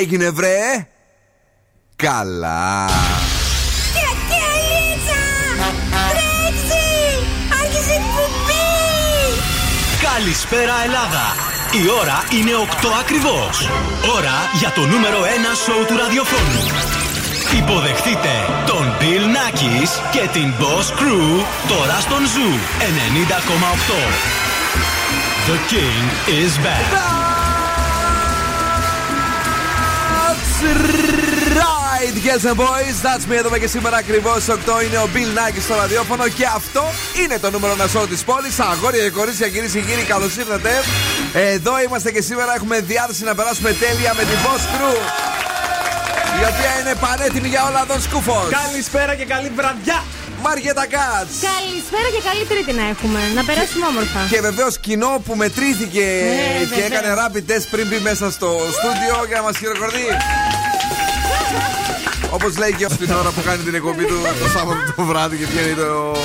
έγινε βρε; Καλά. Καλησπέρα Ελλάδα. Η ώρα είναι 8 ακριβώς. Ώρα για το νούμερο 1 σοου του ραδιοφώνου Υποδεχτείτε τον Bill Nackis και την Boss Crew τώρα στον Zoo 90,8 The King is back right, girls and boys. That's me εδώ και σήμερα ακριβώς 8 είναι ο Bill Nike στο ραδιόφωνο και αυτό είναι το νούμερο να σώου της πόλης. Αγόρια και κορίτσια, κυρίες και κύριοι, καλώς ήρθατε. Εδώ είμαστε και σήμερα έχουμε διάθεση να περάσουμε τέλεια με την Boss Crew. Η οποία είναι πανέτοιμη για όλα τον σκούφος. Καλησπέρα και καλή βραδιά. Μαριέτα Κάτς. Καλησπέρα και καλή Τρίτη να έχουμε. Να περάσουμε όμορφα. Και βεβαίως κοινό που μετρήθηκε ναι, και έκανε rapid test πριν μπει μέσα στο στούντιο για να μας χειροκροτεί. Όπως λέει και την ώρα που κάνει την εκπομπή του το Σάββατο το βράδυ και βγαίνει το.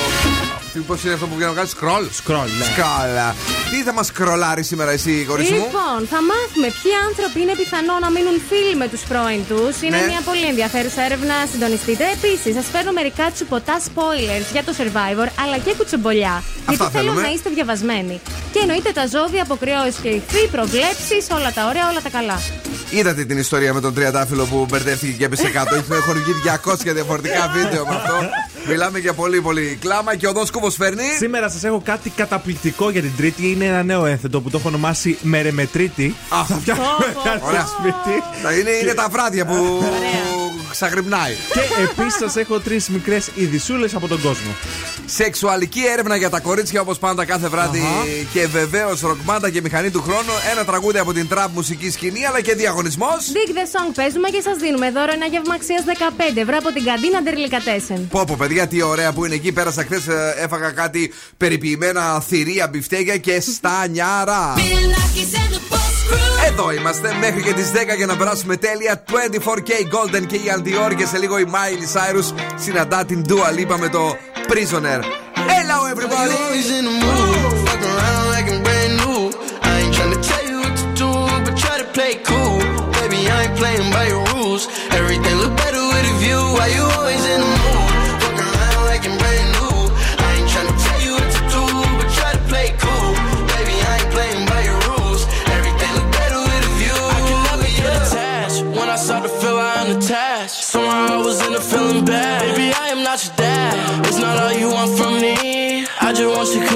Πώς είναι αυτό που βγαίνει να κάνει, σκρολ. Σκρολ, ναι. Σκάλα. Τι θα μας κρολάρει σήμερα, εσύ, κορίτσι μου; Λοιπόν, θα μάθουμε ποιοι άνθρωποι είναι πιθανό να μείνουν φίλοι με τους πρώην τους. Είναι ναι. μια πολύ ενδιαφέρουσα έρευνα. Συντονιστείτε. Επίσης, σας φέρνω μερικά τσουποτά spoilers για το survivor αλλά και κουτσομπολιά. Αυτά γιατί θέλω να είστε διαβασμένοι. Και εννοείται τα ζώδια, αποκριώσει και ηχθοί, προβλέψεις, όλα τα ωραία, όλα τα καλά. Είδατε την ιστορία με τον τριαντάφυλλο που μπερδεύτηκε και έπεσε κάτω. Έχουν βγει 200 διαφορετικά βίντεο με αυτό. Μιλάμε για πολύ πολύ κλάμα και ο Δόσκοβο φέρνει. Σήμερα σας έχω κάτι καταπληκτικό για την Τρίτη. Είναι ένα νέο ένθετο που το έχω ονομάσει Μερεμετρίτη. Α, θα φτιάχνουμε ένα σπίτι. Είναι, είναι τα βράδια που ξαγρυπνάει. Και επίσης σας έχω τρεις μικρές ειδισούλε από τον κόσμο. Σεξουαλική έρευνα για τα κορίτσια όπως πάντα κάθε βράδυ. Και βεβαίως ροκμάντα και μηχανή του χρόνου. Ένα τραγούδι από την τραπ μουσική σκηνή αλλά και διαγωνισμός. Dig the song παίζουμε και σας δίνουμε δώρο ένα γεύμα αξίας 15 ευρώ από την καντίνα Ντερλικατέσεν. Πω πω, παιδιά, τι ωραία που είναι εκεί. Πέρασα χθες, ε, έφαγα κάτι περιποιημένα θηρία μπιφτέγια και στανιάρα. Εδώ είμαστε μέχρι και τις 10 για να περάσουμε τέλεια. 24K Golden και η Aldior και σε λίγο η Miley Cyrus συναντά την Dua Lipa με το Prisoner. Hello everybody! All you want from me. I just want your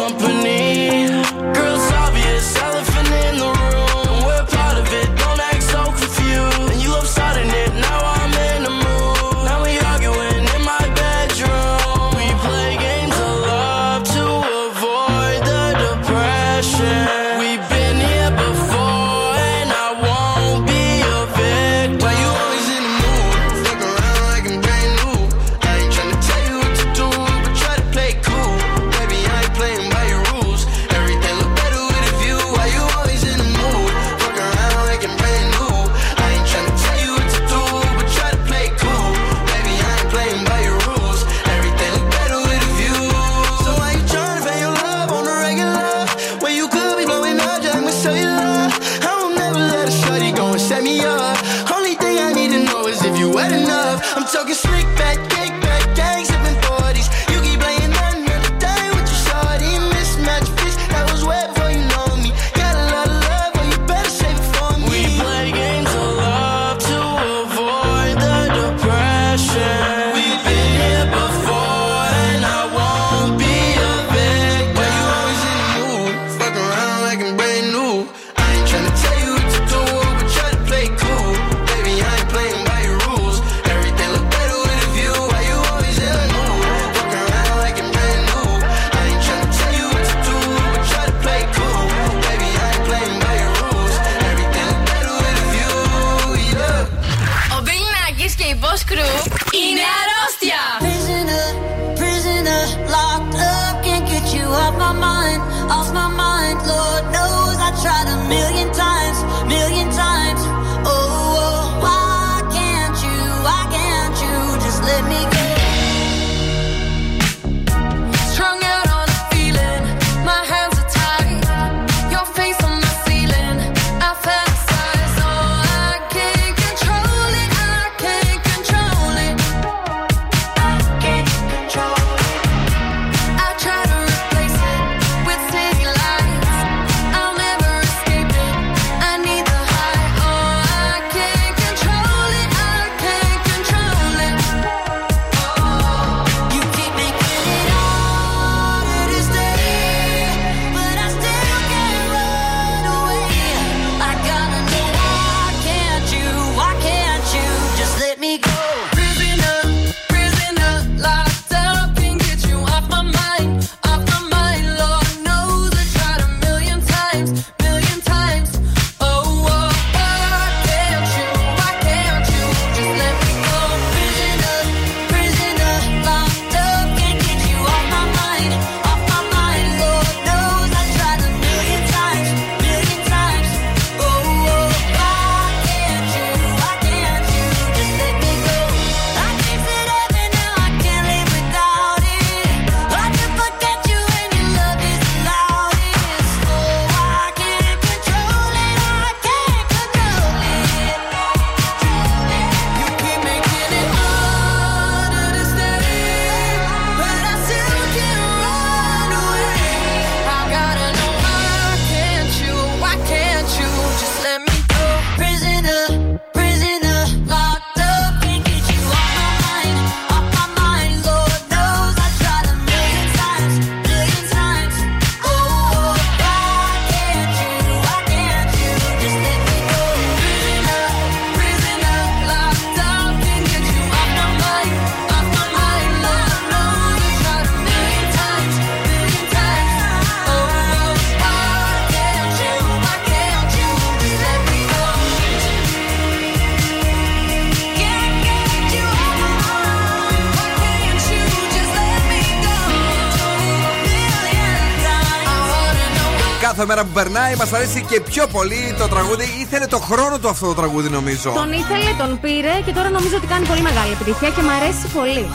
κάθε μέρα που περνάει. Μας αρέσει και πιο πολύ το τραγούδι. Ήθελε το χρόνο του αυτό το τραγούδι, νομίζω. Τον ήθελε, τον πήρε και τώρα νομίζω ότι κάνει πολύ μεγάλη επιτυχία και μου αρέσει πολύ.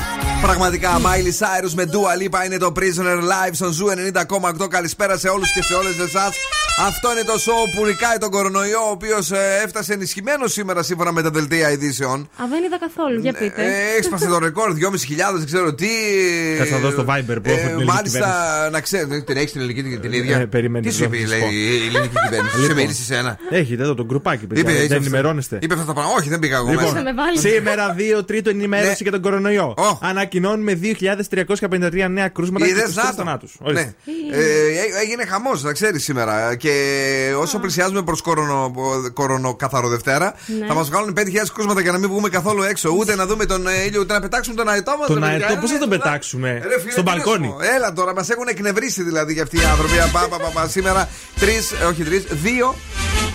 Πραγματικά, Miley Cyrus με Dua Lipa είναι το Prisoner Live στον Zoo 90,8. Καλησπέρα σε όλους και σε όλες εσάς. Αυτό είναι το show που νικάει τον κορονοϊό, ο οποίος ε, έφτασε ενισχυμένος σήμερα σύμφωνα με τα δελτία ειδήσεων. Α, δεν είδα καθόλου, για πείτε. Ε, έσπασε το ρεκόρ, 2.500, δεν ξέρω τι. Θα δω στο Viber που έχω την ελληνική Μάλιστα, να ξέρετε, την έχεις την ελληνική την ίδια; Ε, περιμένετε, Τι σου είπε, θα σας λέει πω. η ελληνική κυβέρνηση; Λοιπόν. Σε μίλησες σε ένα. Έχετε εδώ τον γκρουπάκι, παιδιά. Είπε, δεν είπε, ενημερώνεστε. Είπε αυτά τα πράγματα. Όχι, δεν πήγα εγώ Λοιπόν, μέσα. με βάλει. σήμερα 2 τρίτο ενημέρωση Ναι. για τον κορονοϊό. Ω. Ανακοινώνουμε 2.353 νέα κρούσματα και Είδες, 24 να το. θανάτου. Ναι. Ε, έ- έγινε χαμός, να ξέρεις σήμερα. Και όσο πλησιάζουμε προς κορονο, κορονοκαθαρο Δευτέρα, Ναι. θα μας βγάλουν 5.000 κρούσματα για να μην βγούμε καθόλου έξω. Ούτε να δούμε τον ήλιο, ούτε να πετάξουμε τον αετό μας. Τον αετό, πώς θα τον πετάξουμε; Στο μπαλκόνι. Έλα τώρα, μας έχουν εκνευρίσει δηλαδή για αυτοί οι άνθρωποι. Πα, πα, πα, πα, σήμερα 3, όχι 3, 2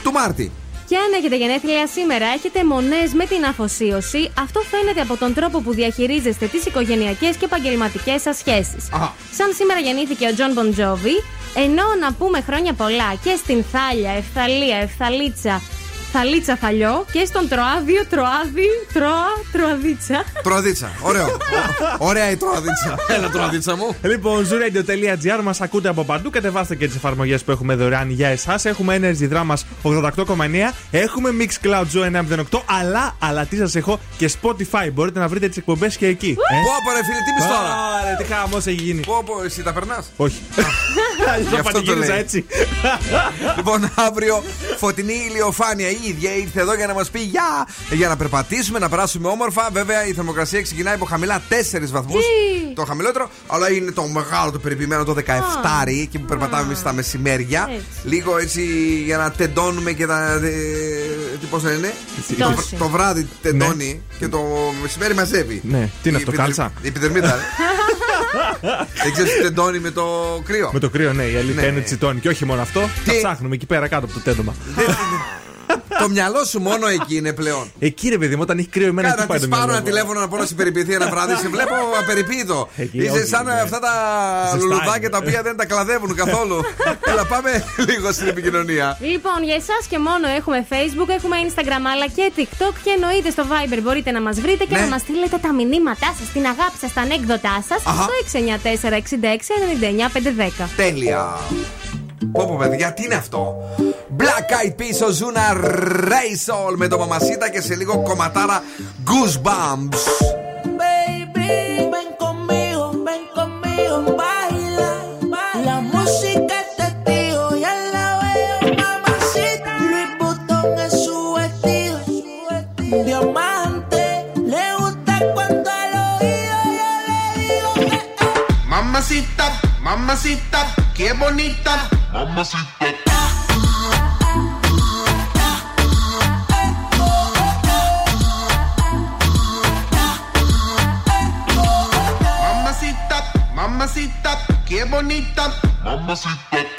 του Μάρτη. Και αν έχετε γενέθλια σήμερα, έχετε εμμονές με την αφοσίωση. Αυτό φαίνεται από τον τρόπο που διαχειρίζεστε τις οικογενειακές και επαγγελματικές σας σχέσεις. Αχα. Σαν σήμερα γεννήθηκε ο Jon Bon Jovi, ενώ να πούμε χρόνια πολλά και στην Θάλια, Ευθαλία, Ευθαλίτσα, Θαλίτσα Θαλιό και στον Τροάδιο, Τροάδι, Τρώα, Τροαδίτσα. Τροαδίτσα. Ωραίο. Ωραία η τροαδίτσα. Έλα, τροαδίτσα μου. Λοιπόν, zooradio.gr μας ακούτε από παντού. Κατεβάστε και τις εφαρμογές που έχουμε δωρεάν για εσάς. Έχουμε Energy Drama 88,9. Έχουμε Mix Cloud Zoo 908. Αλλά, αλλά τι σας έχω και Spotify. Μπορείτε να βρείτε τις εκπομπές και εκεί. Ε; Πω, πω, ρε φίλε, τι πει τώρα. Άρα, τι χαμός έχει γίνει. Πω, πω, εσύ τα περνάς; Όχι. Γι' Θα αυτό το πανηγύριζα λέει. έτσι. Λοιπόν, αύριο φωτεινή ηλιοφάνεια η ίδια ήρθε εδώ για να μας πει γεια! Για να περπατήσουμε, να περάσουμε όμορφα. Βέβαια, η θερμοκρασία ξεκινάει από χαμηλά 4 βαθμούς. Τι; Το χαμηλότερο, αλλά είναι το μεγάλο, το περιποιημένο, το 17 εκεί που περπατάμε εμείς τα μεσημέρια. Έτσι. Λίγο έτσι για να τεντώνουμε και τα. ε, Τι πώς να είναι. Το, Τόση. το βράδυ τεντώνει και το μεσημέρι μαζεύει. Ναι. Τι είναι Η αυτό, επιδερ- κάλτσα; Η επιδερμίδα. ε. Δεν ξέρεις τι τεντώνει με το κρύο. Με το κρύο, ναι, η αλήθεια Ναι. είναι τσιτώνει. Και όχι μόνο αυτό, Τι; τα ψάχνουμε εκεί πέρα κάτω από το τέντομα. Δεν- Το μυαλό σου μόνο εκεί είναι πλέον. Εκεί ρε παιδί μου, όταν έχει κρύο, εμένα εκεί Κάνα πάει τη το πάρω μυαλό ένα μου. τηλέφωνο να πω να σε περιποιηθεί ένα βράδυ. Σε βλέπω απεριποίητο. Εκεί, Είσαι όχι, σαν ναι. αυτά τα Ζεστά λουλουδάκια είναι. τα οποία δεν τα κλαδεύουν καθόλου. Έλα, πάμε λίγο στην επικοινωνία. Λοιπόν, για εσάς και μόνο έχουμε Facebook, έχουμε Instagram αλλά και TikTok και εννοείται στο Viber μπορείτε να μας βρείτε και Ναι. να μας στείλετε τα μηνύματά σας, την αγάπη σας, τα ανέκδοτά σας Αχα. στο 694-66-99-510. Τέλεια. Πω πω παιδιά, τι είναι αυτό. Black Eyed Peas, ο Ζούνα Ray Soul με το μαμασίτα και σε λίγο κομματάρα Goosebumps. Baby, ven conmigo, ven conmigo, baila. La música es testigo, ya la veo, mamacita. Louis Vuitton es su vestido, diamante. Le gusta cuando al oído yo le digo que eh. Mamacita, mamacita, qué bonita. Mamacita, mamacita, qué bonita. Ella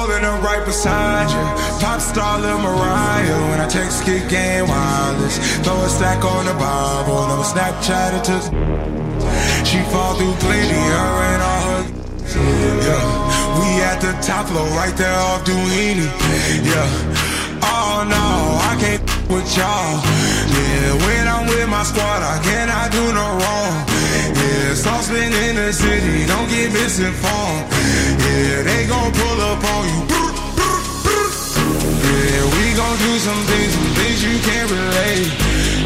When up right beside you, pop star Lil Mariah. When I text kick game wireless, throw a stack on the Bible, never Snapchat it to. She fall through plenty, her and all her. Yeah, we at the top floor, right there off Duini. Yeah, oh no, I can't with y'all. Yeah, when I'm with my squad, I cannot do no wrong. Yeah, saucepan in the city, don't get misinformed. Yeah, they gon' pull up on you. Yeah, we gon' do some things, some things you can't relate.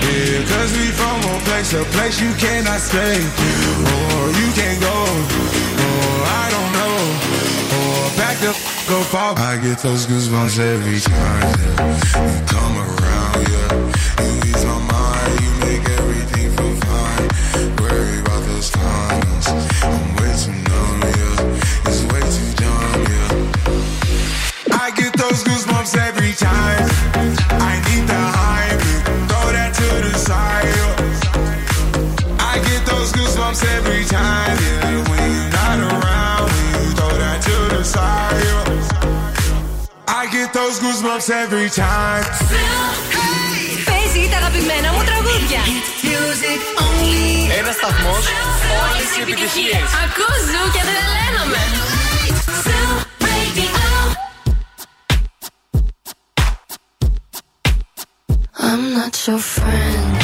Yeah, cause we from a place, a place you cannot stay. Or you can't go. Or I don't know. Or back the go far. I get those goosebumps every time. Yeah. You come around, yeah. You ease my mind, goosebumps every time. Παίζει τα αγαπημένα μου τραγούδια. Ένα σταθμός, όλε οι επιτυχίε. Ακούς ζου και τρελαίνομαι. I'm not your friend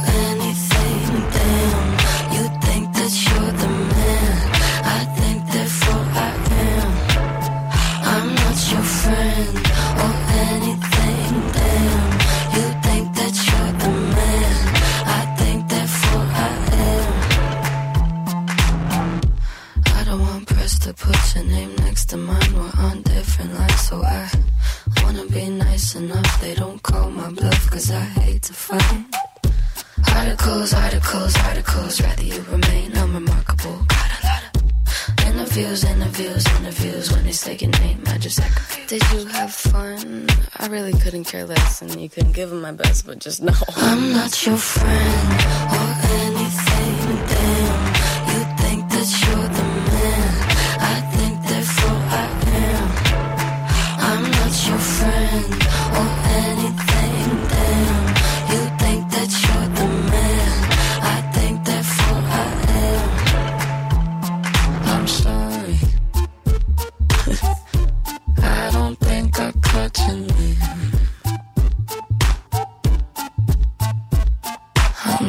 put your name next to mine. We're on different lines, so I wanna be nice enough. They don't call my bluff, cause I hate to fight. Articles, articles, articles. Rather you remain unremarkable. Got a lot of interviews, interviews, interviews. When they say your name, I just act confused. Did you have fun? I really couldn't care less, and you couldn't give it my best, but just know I'm not your friend or anything.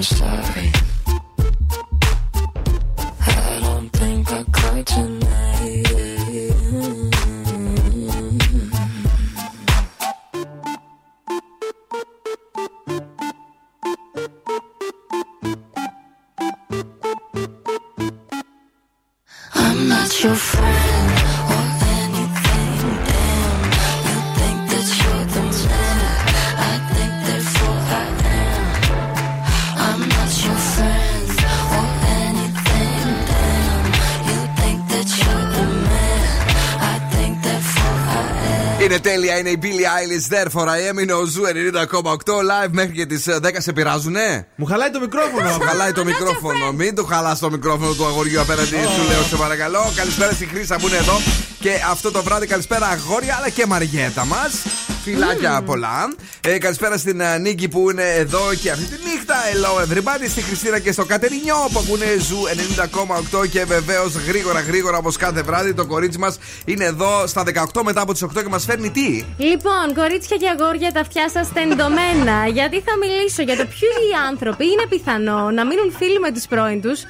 Sorry. Τέλεια, είναι η Billie Eilish Therefore I am. Είναι ο Zoo 90,8 live μέχρι και τις 10 σε πειράζουνε; Μου χαλάει το μικρόφωνο. Μου χαλάει το μικρόφωνο. Μην του χαλάς το μικρόφωνο του αγοριού απέναντι σου, λέω σε παρακαλώ. Καλησπέρα στη Χρήσα που είναι εδώ. Και αυτό το βράδυ καλησπέρα αγόρια αλλά και Μαριέτα μας. Φιλάκια πολλά. Ε, καλησπέρα στην ε, Νίκη που είναι εδώ και αυτή τη νύχτα. Hello everybody. Στη Χριστίνα και στο Κατερινιό που ακούνε Zoo 90,8 και βεβαίως γρήγορα γρήγορα όπως κάθε βράδυ το κορίτσι μας είναι εδώ στα 18 μετά από τις 8 και μας φέρνει τι; Λοιπόν, κορίτσια και αγόρια, τα αυτιά σα τεντωμένα. γιατί θα μιλήσω για το ποιοι άνθρωποι είναι πιθανό να μείνουν φίλοι με τους πρώην τους.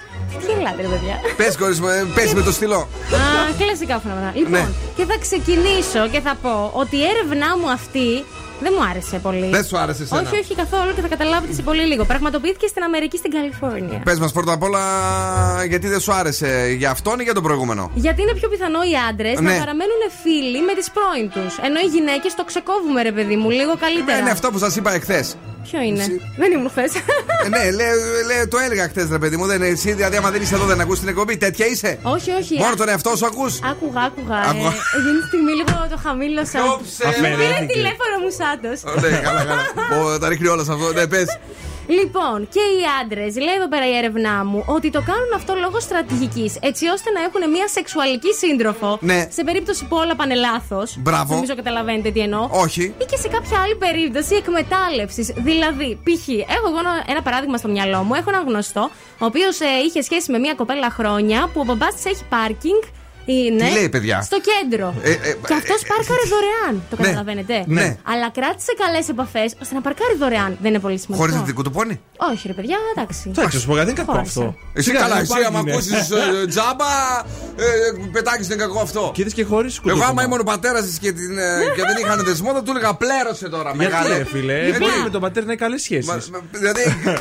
Τι γελάτε, ρε παιδιά; Πες κορίτσι μου, ε, πες με το στυλό. Α, κλασικά φαινόμενα. Λοιπόν, Ναι. και θα ξεκινήσω και θα πω ότι η έρευνά μου αυτή δεν μου άρεσε πολύ. Δεν σου άρεσε εσένα; Όχι, όχι καθόλου και θα καταλάβετε σε πολύ λίγο. Πραγματοποιήθηκε στην Αμερική, στην Καλιφόρνια. Πες μας πρώτα απ' όλα γιατί δεν σου άρεσε για αυτόν ή για τον προηγούμενο; Γιατί είναι πιο πιθανό οι άντρες Ναι. να παραμένουν φίλοι με τις πρώην τους. Ενώ οι γυναίκες το ξεκόβουμε, ρε παιδί μου, λίγο καλύτερα. Είναι αυτό που σας είπα εχθές. Ποιο είναι; Δεν ήμουν χθες. Ε, ναι, λέ, λέ, το έλεγα χθες, ρε παιδί μου. Δεν, εσύ, δηλαδή, άμα δεν είσαι εδώ, δεν ακούς την εκπομπή. Τέτοια είσαι; όχι, όχι. Μόνο α- τον εαυτό σου ακούς; Άκουγα, άκουγα. Άκουγα. Ε, εκείνη τη στιγμή λίγο το χαμήλωσα. Κόψε. Μου πήρε Αφαιρέθηκε. τηλέφωνο μου σάντος. Ναι, καλά, καλά. Ω, Τα ρίχνει όλα σε αυτό. Ναι, πες. Λοιπόν, και οι άντρες, λέει εδώ πέρα η έρευνά μου, ότι το κάνουν αυτό λόγω στρατηγικής, έτσι ώστε να έχουν μια σεξουαλική σύντροφο. Ναι. Σε περίπτωση που όλα πάνε λάθος. Μπράβο. Νομίζω καταλαβαίνετε τι εννοώ. Όχι. Ή και σε κάποια άλλη περίπτωση εκμετάλλευσης. Δηλαδή, π.χ. έχω εγώ ένα- ένα παράδειγμα στο μυαλό μου. Έχω έναν γνωστό, ο οποίος είχε σχέση με μια κοπέλα χρόνια που ο μπαμπάς της έχει πάρκινγκ. Είναι Τι λέει, παιδιά; Στο κέντρο. Ε, ε, και αυτός ε, πάρκαρε δωρεάν. Το Ναι. καταλαβαίνετε. Ναι. Αλλά κράτησε καλές επαφές ώστε να παρκάρει δωρεάν. Δεν είναι πολύ σημαντικό. Χωρίς δικό του πόνι. Όχι, ρε παιδιά, εντάξει. Εντάξει, σου πω κάτι, δεν είναι κακό Χώρισε. αυτό. Εσύ Σιγά, καλά, δεν εσύ υπάρχει, άμα είναι. ακούσει τζάμπα, ε, πετάξεις δεν κακό αυτό. Και είδες και χωρίς Εγώ άμα ήμουν ο πατέρας της και, την, ε, και δεν είχαν δεσμό, θα του έλεγα πλέρωσε τώρα. Γιατί Μεγάλε. ρε φίλε, Γιατί; μπορεί με τον πατέρα να είναι καλές σχέσεις. Μα- μα- Δηλαδή ε,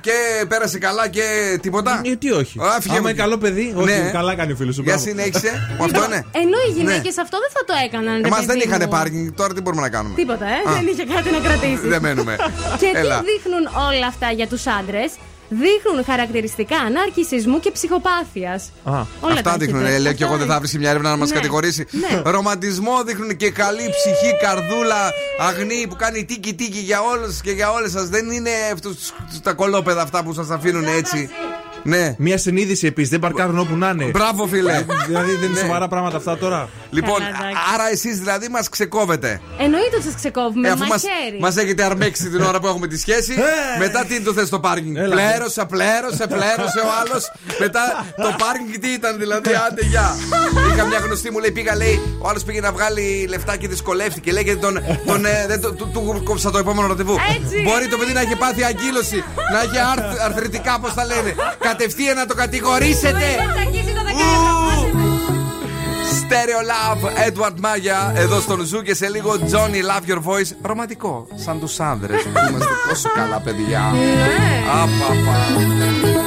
και πέρασε καλά και τίποτα; Γιατί όχι. Α, φύγε Άμα από είναι εκεί. καλό παιδί, όχι, Ναι. καλά κάνει ο φίλος σου. Για μπράβο. Συνέχισε. Μου αυτό είναι. Ενώ οι γυναίκες αυτό δεν θα το έκαναν. ρε Εμάς παιδί δεν είχαν μου. πάρκινγκ, τώρα τι μπορούμε να κάνουμε. Τίποτα, ε. Α. Δεν είχε κάτι να κρατήσει. Δεν μένουμε. Και Έλα. τι δείχνουν όλα αυτά για τους άντρες; Δείχνουν χαρακτηριστικά ναρκισισμού και ψυχοπάθειας. Αυτά δείχνουν. Ε, λέω και εγώ δεν θα βρει μια έρευνα να μας Ναι. κατηγορήσει. Ναι. Ρομαντισμό δείχνουν και καλή ψυχή, καρδούλα, αγνή που κάνει τίκι τίκι για όλους και για όλες σας. Δεν είναι αυτούς τους- τα κολόπεδα αυτά που σας αφήνουν έτσι. Ναι. Μια συνείδηση επίσης, δεν παρκάρουν όπου να είναι. Μπράβο, φίλε. δηλαδή δεν είναι Ναι. σοβαρά πράγματα αυτά τώρα. Λοιπόν, Καλά, εντάξει. άρα εσείς δηλαδή μας ξεκόβετε. Εννοείται ότι σας ξεκόβουμε. Ε, αφού μας, μαχαίρι. μας έχετε αρμέξει την ώρα που έχουμε τη σχέση, Ε. μετά τι το θες στο πάρκινγκ; Έλα. Πλέρωσα, πλέρωσε, πλέρωσε ο άλλος. μετά το πάρκινγκ τι ήταν, δηλαδή, άντε γεια. Είχα μια γνωστή μου λέει, πήγα, λέει, ο άλλος πήγε να βγάλει λεφτά και δυσκολεύτηκε. Λέει γιατί τον, τον, ε, δεν, το- του, του κόψα το επόμενο ραντεβού. Έτσι. Μπορεί το παιδί να έχει πάθει αγκύλωση, να έχει αρθ, αρθρητικά, πώς τα λένε. Κατευθείαν να το κατηγορήσετε. Stereo Love, Edward Maya, εδώ στον Zoo και σε λίγο Jony Love Your Voice. Ρομαντικό, σαν τους άνδρες που είμαστε τόσο καλά παιδιά. Απαπα.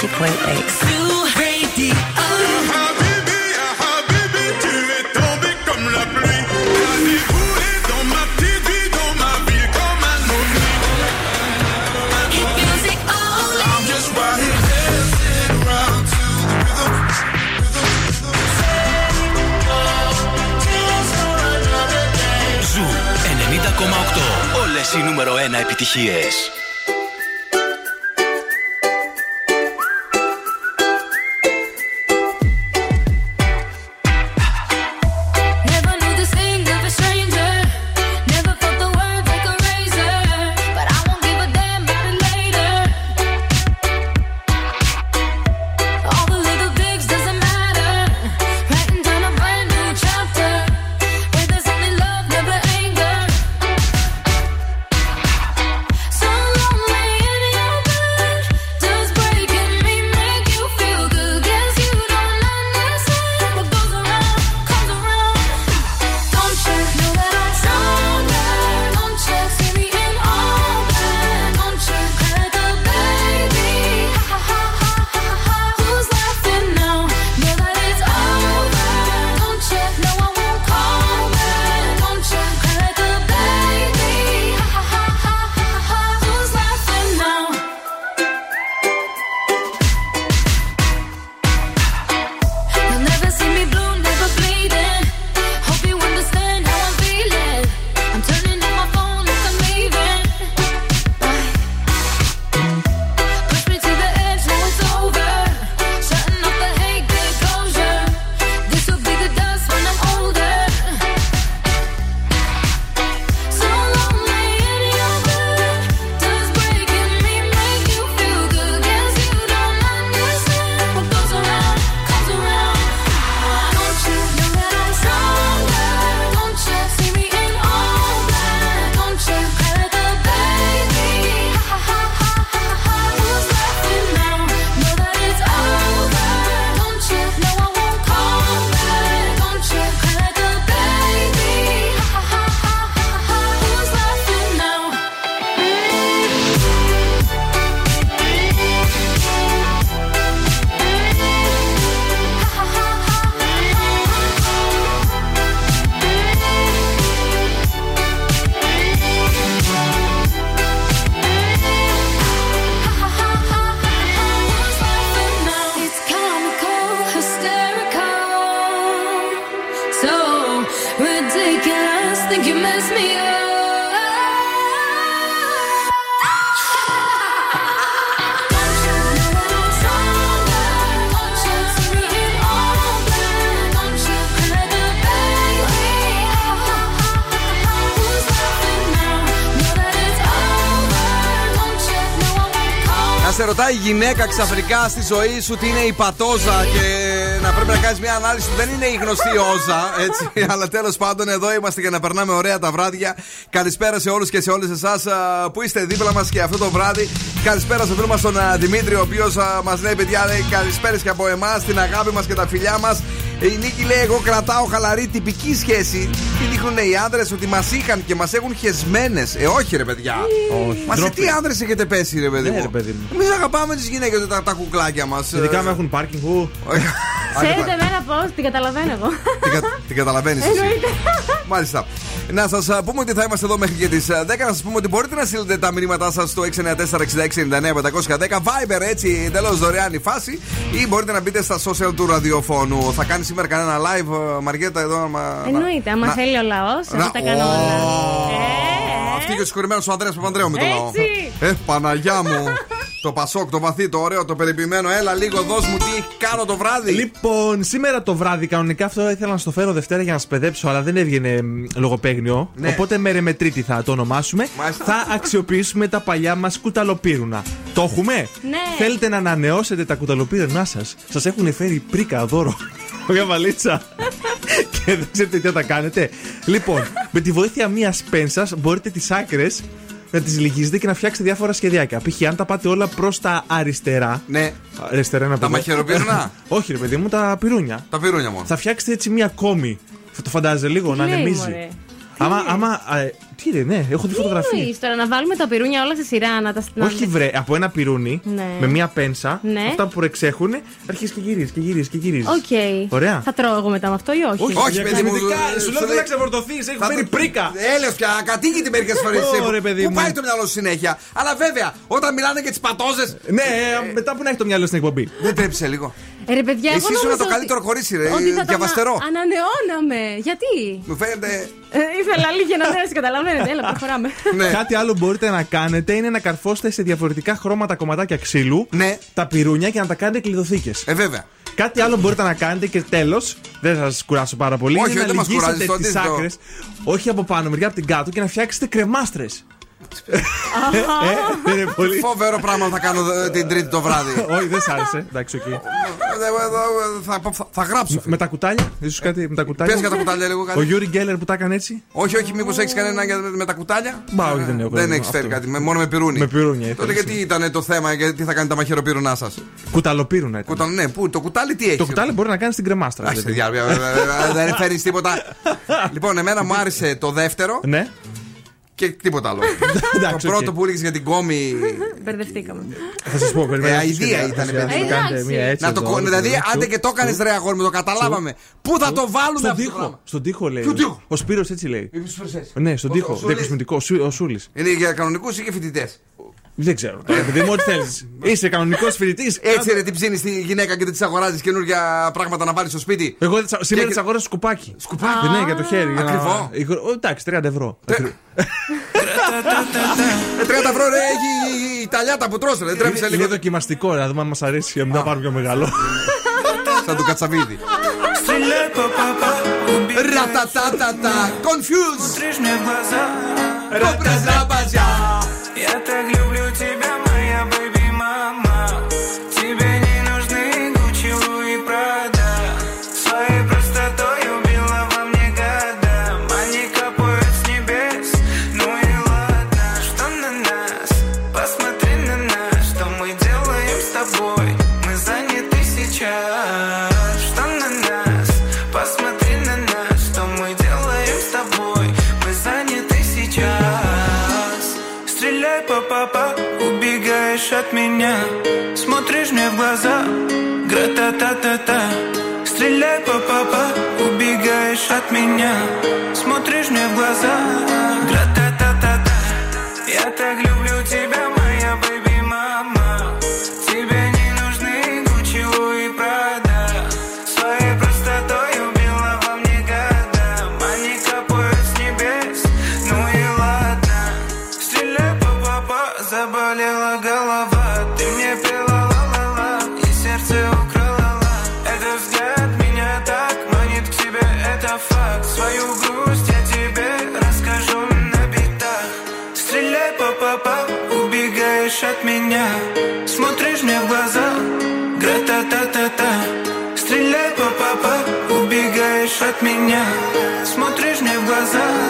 consequence. γυναίκα ξαφνικά στη ζωή σου ότι είναι η πατόζα και να πρέπει να κάνεις μια ανάλυση που δεν είναι η γνωστή όζα. Έτσι, αλλά τέλος πάντων εδώ είμαστε για να περνάμε ωραία τα βράδια. Καλησπέρα σε όλους και σε όλες εσάς που είστε δίπλα μας και αυτό το βράδυ. Καλησπέρα στο φίλο μας τον Δημήτρη, ο οποίος μας λέει: Παιδιά, καλησπέρα και από εμάς, την αγάπη μας και τα φιλιά μας. Η Νίκη λέει: Εγώ κρατάω χαλαρή τυπική σχέση. Και δείχνουν οι άντρε ότι μας είχαν και μας έχουν χεσμένες. Ε, όχι, ρε παιδιά. Όχι. Μα σε Ντροπή. τι άντρε έχετε πέσει, ρε παιδί Ναι, μου; ρε παιδί μου. Εμείς αγαπάμε τις γυναίκες, τα, τα κουκλάκια μας. Ειδικά με έχουν πάρκινγκ. ου. Ξέρετε εμένα πώς, την καταλαβαίνω εγώ. Την, κα, την καταλαβαίνεις. Εννοείται. Μάλιστα. Να σας πούμε ότι θα είμαστε εδώ μέχρι και τις 10. Να σας πούμε ότι μπορείτε να στείλετε τα μηνύματά σας στο 694-6699-510. Viber έτσι, εντελώς δωρεάν η φάση. Ή μπορείτε να μπείτε στα social του ραδιοφώνου. Θα κάνει σήμερα κανένα live, ε, Μαριέτα, εδώ. Μα, Εννοείται, άμα να- θέλει ο λαός, να- θα τα κάνω όλα. Ω, Αυτή και ο συγχωρημένο ο Ανδρέας Παπανδρέου με το λαό. Έτσι. Ε, Παναγιά μου. Το πασόκ, το βαθύ, το ωραίο, το περιποιημένο. Έλα λίγο, δώσ' μου τι κάνω το βράδυ. Λοιπόν, σήμερα το βράδυ κανονικά αυτό ήθελα να στο φέρω Δευτέρα για να σπεδέψω, αλλά δεν έβγαινε μ, λογοπαίγνιο. Ναι. Οπότε μέρε με τρίτη θα το ονομάσουμε. Μάλιστα. Θα αξιοποιήσουμε τα παλιά μας κουταλοπύρουνα. Το έχουμε; Ναι. Θέλετε να ανανεώσετε τα κουταλοπύρунά σας; Σας έχουν φέρει πρίκα δώρο. Μια βαλίτσα. και δεν ξέρετε τι θα τα κάνετε. Λοιπόν, με τη βοήθεια μιας πένσας μπορείτε τις άκρες να τις λυγίζετε και να φτιάξετε διάφορα σχεδιάκια. Π.χ. αν τα πάτε όλα προς τα αριστερά. Ναι. Αριστερά να Τα πούμε. μαχαιροπύρουνα; Όχι, ρε παιδί μου, τα πυρούνια. Τα πυρούνια μόνο. Θα φτιάξετε έτσι μία κόμη. Θα το φαντάζεσαι λίγο, να λέει, ανεμίζει. Μωρέ; Άμα, άμα. α, ε, τι είναι, ναι, έχω δει Τι φωτογραφίες. εννοείς τώρα, να βάλουμε τα πυρούνια όλα σε σειρά, να τα να- Όχι βρε, από ένα πυρούνι Ναι. με μία πένσα, Ναι. αυτά που προεξέχουν, αρχίζεις και γυρίζεις και γυρίζεις και γυρίζεις. Οκ. Ωραία. Θα τρώω εγώ μετά με αυτό ή όχι; Όχι, Όχι, παιδί μου. Εξαιρετικά, ε, Σου λέω λέει- δεν να ξεφορτωθείς, έχει Θα φέρει το- πρίκα. Έλεος πια, ακατοίκητη μερικές φορές. Ωρε, παιδί Πού μου. πάει το μυαλό σου συνέχεια; Αλλά βέβαια, όταν μιλάνε για τις πατόζε. Ναι, ε, μετά που να έχει το μυαλό στην εκπομπή. Δεν τρέψε λίγο. Ε, ρε παιδιά, Εσύ εγώ ήσουν νόμιζα το ότι- καλύτερο χωρίσι, ρε, Ότι θα τα διαβαστερό. ανα- ανανεώναμε. Γιατί; Μου φαίνεται. Ε, ήθελα λίγη ανανέωση, καταλαβαίνετε. Έλα, προχωράμε. Ναι. Κάτι άλλο μπορείτε να κάνετε είναι να καρφώσετε σε διαφορετικά χρώματα κομματάκια ξύλου Ναι. τα πυρούνια και να τα κάνετε κλειδοθήκες. Ε, βέβαια. Κάτι άλλο μπορείτε να κάνετε και τέλος, δεν σας κουράσω πάρα πολύ. Όχι, είναι δεν να μας κουράζεις, λυγίσετε το τις αντίθετο. άκρες, όχι από πάνω, μεριά από την κάτω και να φτιάξετε κρεμάστρες. Ε, είναι πολύ. Φοβερό πράγμα θα κάνω ε, την Τρίτη το βράδυ. όχι, δεν σ' άρεσε. Εντάξει, οκ. Ε, ε, θα- θα- Θα γράψω. Με τα κουτάλια, ίσως κάτι με τα κουτάλια. Πες για τα κουτάλια λίγο κάτι. Ο Γιούρι Γκέλλερ που τα έκανε έτσι. Όχι, όχι, μήπως έχεις κανένα για- με τα κουτάλια. Μπα, όχι, δεν έχω. Δεν έχεις αυτό. φέρει κάτι, με- μόνο με πυρούνι. Με πυρούνια, Τότε ήθελες. γιατί ήταν το θέμα, γιατί θα κάνει τα μαχαιροπύρунά σας; Κουταλοπύρουνα ήταν. Κουτάλ, ναι, πού, το κουτάλι τι έχει. Το κουτάλι μπορεί να κάνει στην κρεμάστρα. Άχι, δηλαδή. διάρκεια, ε, ε, δεν φέρεις τίποτα. Λοιπόν, εμένα μου άρεσε το δεύτερο Ναι. Και τίποτα άλλο. Εντάξει, Το οκ. πρώτο που έλεγες για την κόμη. Μπερδευτήκαμε. Θα σας πω, περιμένετε. Ε, να το αηδία σχεδιάσω. ήταν, Θα παιδί. σχεδιάσω. Κάντε Εντάξει. μία έτσι Να το εδώ, κο- εδώ, Δηλαδή, εδώ. άντε και το έκανες ρε αγόρι μου, το καταλάβαμε. Πού θα το βάλουμε Στον αυτό το τοίχο. πράγμα; Στον τοίχο λέει. Ποιο τοίχο; Ο Σπύρος έτσι λέει. Είπες τους φρεσές. Ναι, στον Ο- τοίχο. ο Σούλης. Διακοσμητικός. Ο Σου- Ο Σούλης. Είναι για κανονικούς ή και φοιτητές; Δεν ξέρω. Τώρα, παιδί μου, ό,τι θέλεις. Είσαι κανονικός φοιτητής. Έτσι, ρε, την ψήνεις τη γυναίκα και δεν της αγοράζεις καινούργια πράγματα να βάλει στο σπίτι. Εγώ σήμερα της αγοράζω σκουπάκι. Σκουπάκι. Ναι, για το χέρι. Ακριβό. Εντάξει, 30 ευρώ. 30 ε, ευρώ, ρε, έχει η ταλιάτα που τρώσε. Δεν λίγο. Είναι δοκιμαστικό, να δούμε αν μας αρέσει και μετά πάρουμε πιο μεγάλο. Σαν του κατσαβίδι. Ρατατατατα. Confused. Κόμπρες Я так люблю тебя. Убегаешь от меня? Смотришь мне в глаза, гра-та-та-та-та Стреляй по папа, убегаешь от меня. Смотришь мне в глаза, myself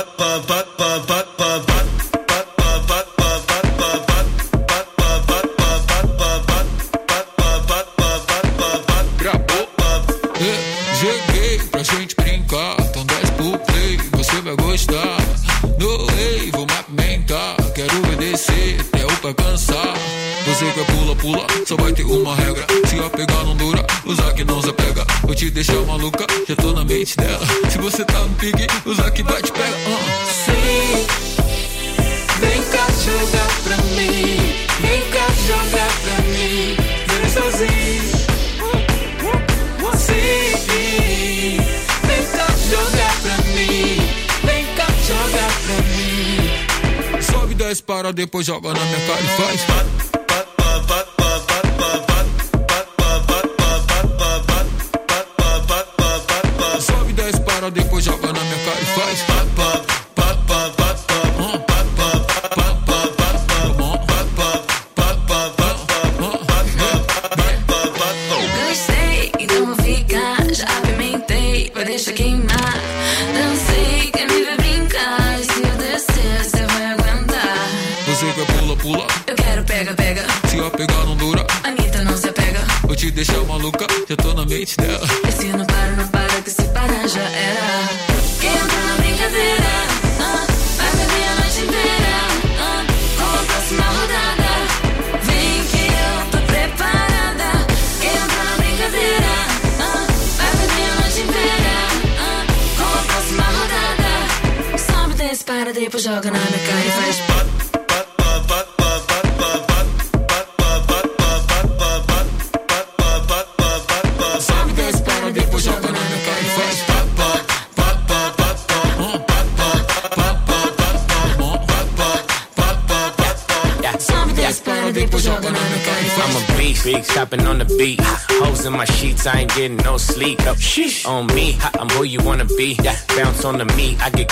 Depois joga na minha cara e faz.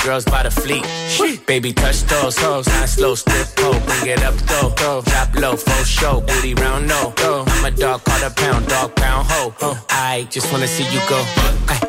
Girls by the fleet. Baby, touch those hoes, I slow step pole, bring it up though. Go. Drop low, full show, booty round no. Go. I'm a dog, call a pound, dog pound ho. I just wanna see you go.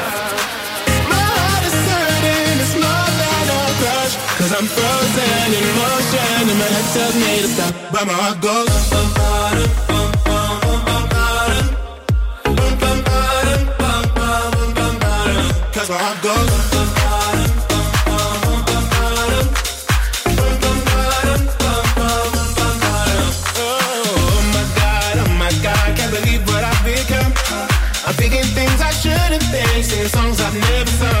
I'm frozen in motion, and my head tells me to stop, but my heart goes. Cause my. Oh oh, oh thinking things I shouldn't think, singing songs I've never sung.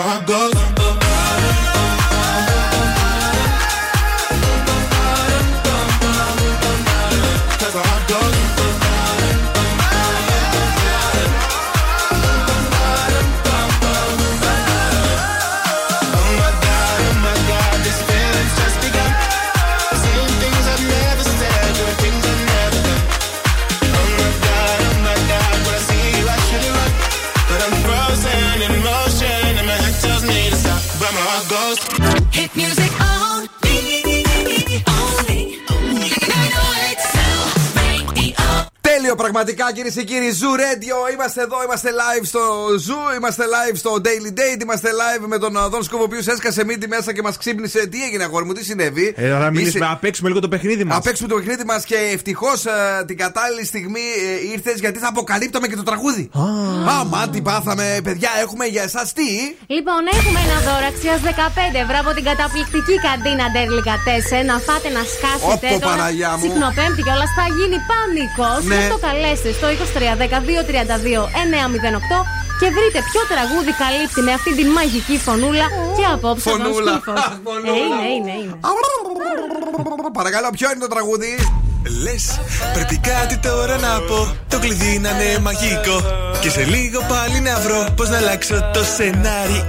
my gloves πραγματικά κυρίες και κύριοι. Zoo Radio. Είμαστε εδώ, είμαστε live στο Zoo, είμαστε live στο Daily Date, είμαστε live με τον Δον Σκούβο, ο οποίος έσκασε μύτη μέσα και μας ξύπνησε. Τι έγινε, αγόρι μου, τι συνέβη; Ε, να μιλήσουμε, Είσαι- να παίξουμε λίγο το παιχνίδι μας. Να παίξουμε το παιχνίδι μας και ευτυχώς την κατάλληλη στιγμή ε, ήρθες γιατί θα αποκαλύπταμε και το τραγούδι. Α, μα τι πάθαμε, παιδιά, έχουμε για εσάς τι; Λοιπόν, έχουμε ένα δώρο αξίας 15 ευρώ από την καταπληκτική καντίνα Ντέρλικα Να φάτε να σκάσετε. Όπο, Τώρα, Παναγιά μου. Συχνοπέμπτη κιόλας θα γίνει πανικό. Ναι. Να το καλέσετε στο 2310-232-908 και βρείτε ποιο τραγούδι καλύπτει με αυτή τη μαγική φωνούλα και απόψε τον Φωνούλα. σκούφο. Ε, είναι, είναι, είναι. Παρακαλώ, ποιο είναι το τραγούδι; Λες, πρέπει κάτι τώρα να πω. Το κλειδί να είναι μαγικό. Και σε λίγο πάλι να βρω πώς να αλλάξω το σενάριο.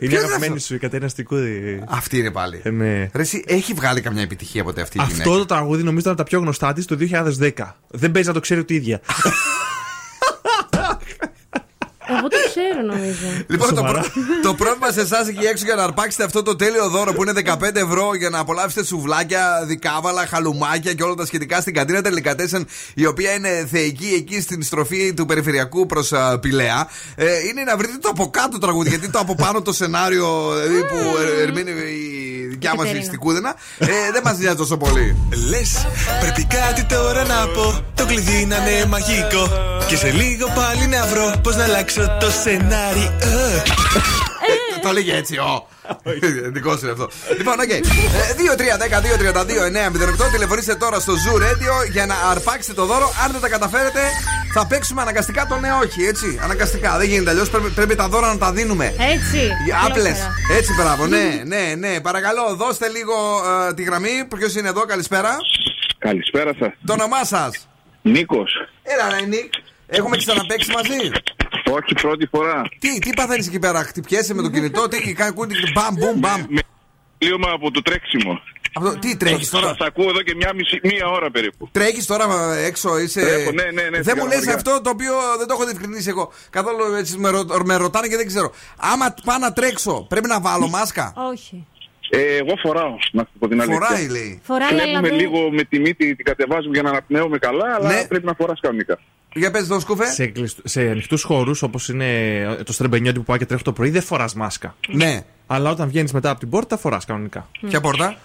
Είναι η αγαπημένη σου η Κατερίνα Στικούδη. Αυτή είναι πάλι. Ε, ναι. Ρε, εσύ, έχει βγάλει καμιά επιτυχία ποτέ αυτή η γυναίκα; Αυτό το τραγούδι νομίζω ήταν από τα πιο γνωστά της το 2010. Δεν παίζει να το ξέρει ούτε η ίδια. Εγώ το ξέρω νομίζω. Λοιπόν, το, Σοβαρά. πρό- το πρόβλημα σε εσάς εκεί έξω για να αρπάξετε αυτό το τέλειο δώρο που είναι 15 ευρώ για να απολαύσετε σουβλάκια, δικάβαλα, χαλουμάκια και όλα τα σχετικά στην καντίνα Τελικατέσεν, η οποία είναι θεϊκή εκεί στην στροφή του περιφερειακού προς Πηλαία. Ε, είναι να βρείτε το από κάτω τραγούδι, γιατί το από πάνω το σενάριο δηλαδή, που ε, ερμήνει η δικιά μας η Κατερίνα. Στικούδενα ε, δεν μας νοιάζει τόσο πολύ. Λες, πρέπει κάτι τώρα να πω. Το κλειδί να είναι μαγικό. Και σε λίγο πάλι να βρω πώς να αλλάξω το σενάριο. Το λέγε έτσι, ο. Δικό σου είναι αυτό. Λοιπόν, οκ. 2-3-10-2-32-9-08. Τηλεφωνήστε τώρα στο Zoo Radio για να αρπάξετε το δώρο. Αν δεν τα καταφέρετε, θα παίξουμε αναγκαστικά το ναι, όχι. Έτσι. Αναγκαστικά. Δεν γίνεται αλλιώς. Πρέπει, πρέπει τα δώρα να τα δίνουμε. Έτσι. Άπλες. Φιλόφερα. Έτσι, μπράβο. Ναι, ναι, ναι. Παρακαλώ, δώστε λίγο ε, τη γραμμή. Ποιος είναι εδώ, καλησπέρα. Καλησπέρα σας. Το όνομά σας. Νίκος. Έλα, ρε, Νίκ. Έχουμε ξαναπέξει μαζί. Όχι πρώτη φορά. Τι, τι παθαίνεις εκεί πέρα, χτυπιέσαι με το κινητό, τι κάνει κούτι, μπαμ, μπουμ, μπαμ. Λίωμα από το τρέξιμο. Αυτό, τι τρέχεις τώρα; Σας ακούω εδώ και μια μισή, μία ώρα περίπου. Τρέχεις τώρα ε, έξω, είσαι. Τρέχω, ναι, ναι, ναι, δεν στην μου λες Καλαμαριά. αυτό το οποίο δεν το έχω διευκρινίσει εγώ. Καθόλου έτσι με, ρω- με ρωτάνε και δεν ξέρω. Άμα πάω να τρέξω, πρέπει να βάλω μάσκα; Όχι. Ε, εγώ φοράω, να σου πω την αλήθεια. Φοράει, λέει. Φοράει, Κλέβουμε αλλά δεν- λίγο με τη μύτη, την κατεβάζουμε για να αναπνέουμε καλά, αλλά Ναι. πρέπει να φοράς κανονικά. Για πες το σκούφε. Σε, κλειστ- σε ανοιχτούς χώρους όπως είναι το στρεμπενιότι που πάει και τρέχει το πρωί δεν φοράς μάσκα. Ναι. Αλλά όταν βγαίνεις μετά από την πόρτα φοράς κανονικά. Ποια πόρτα;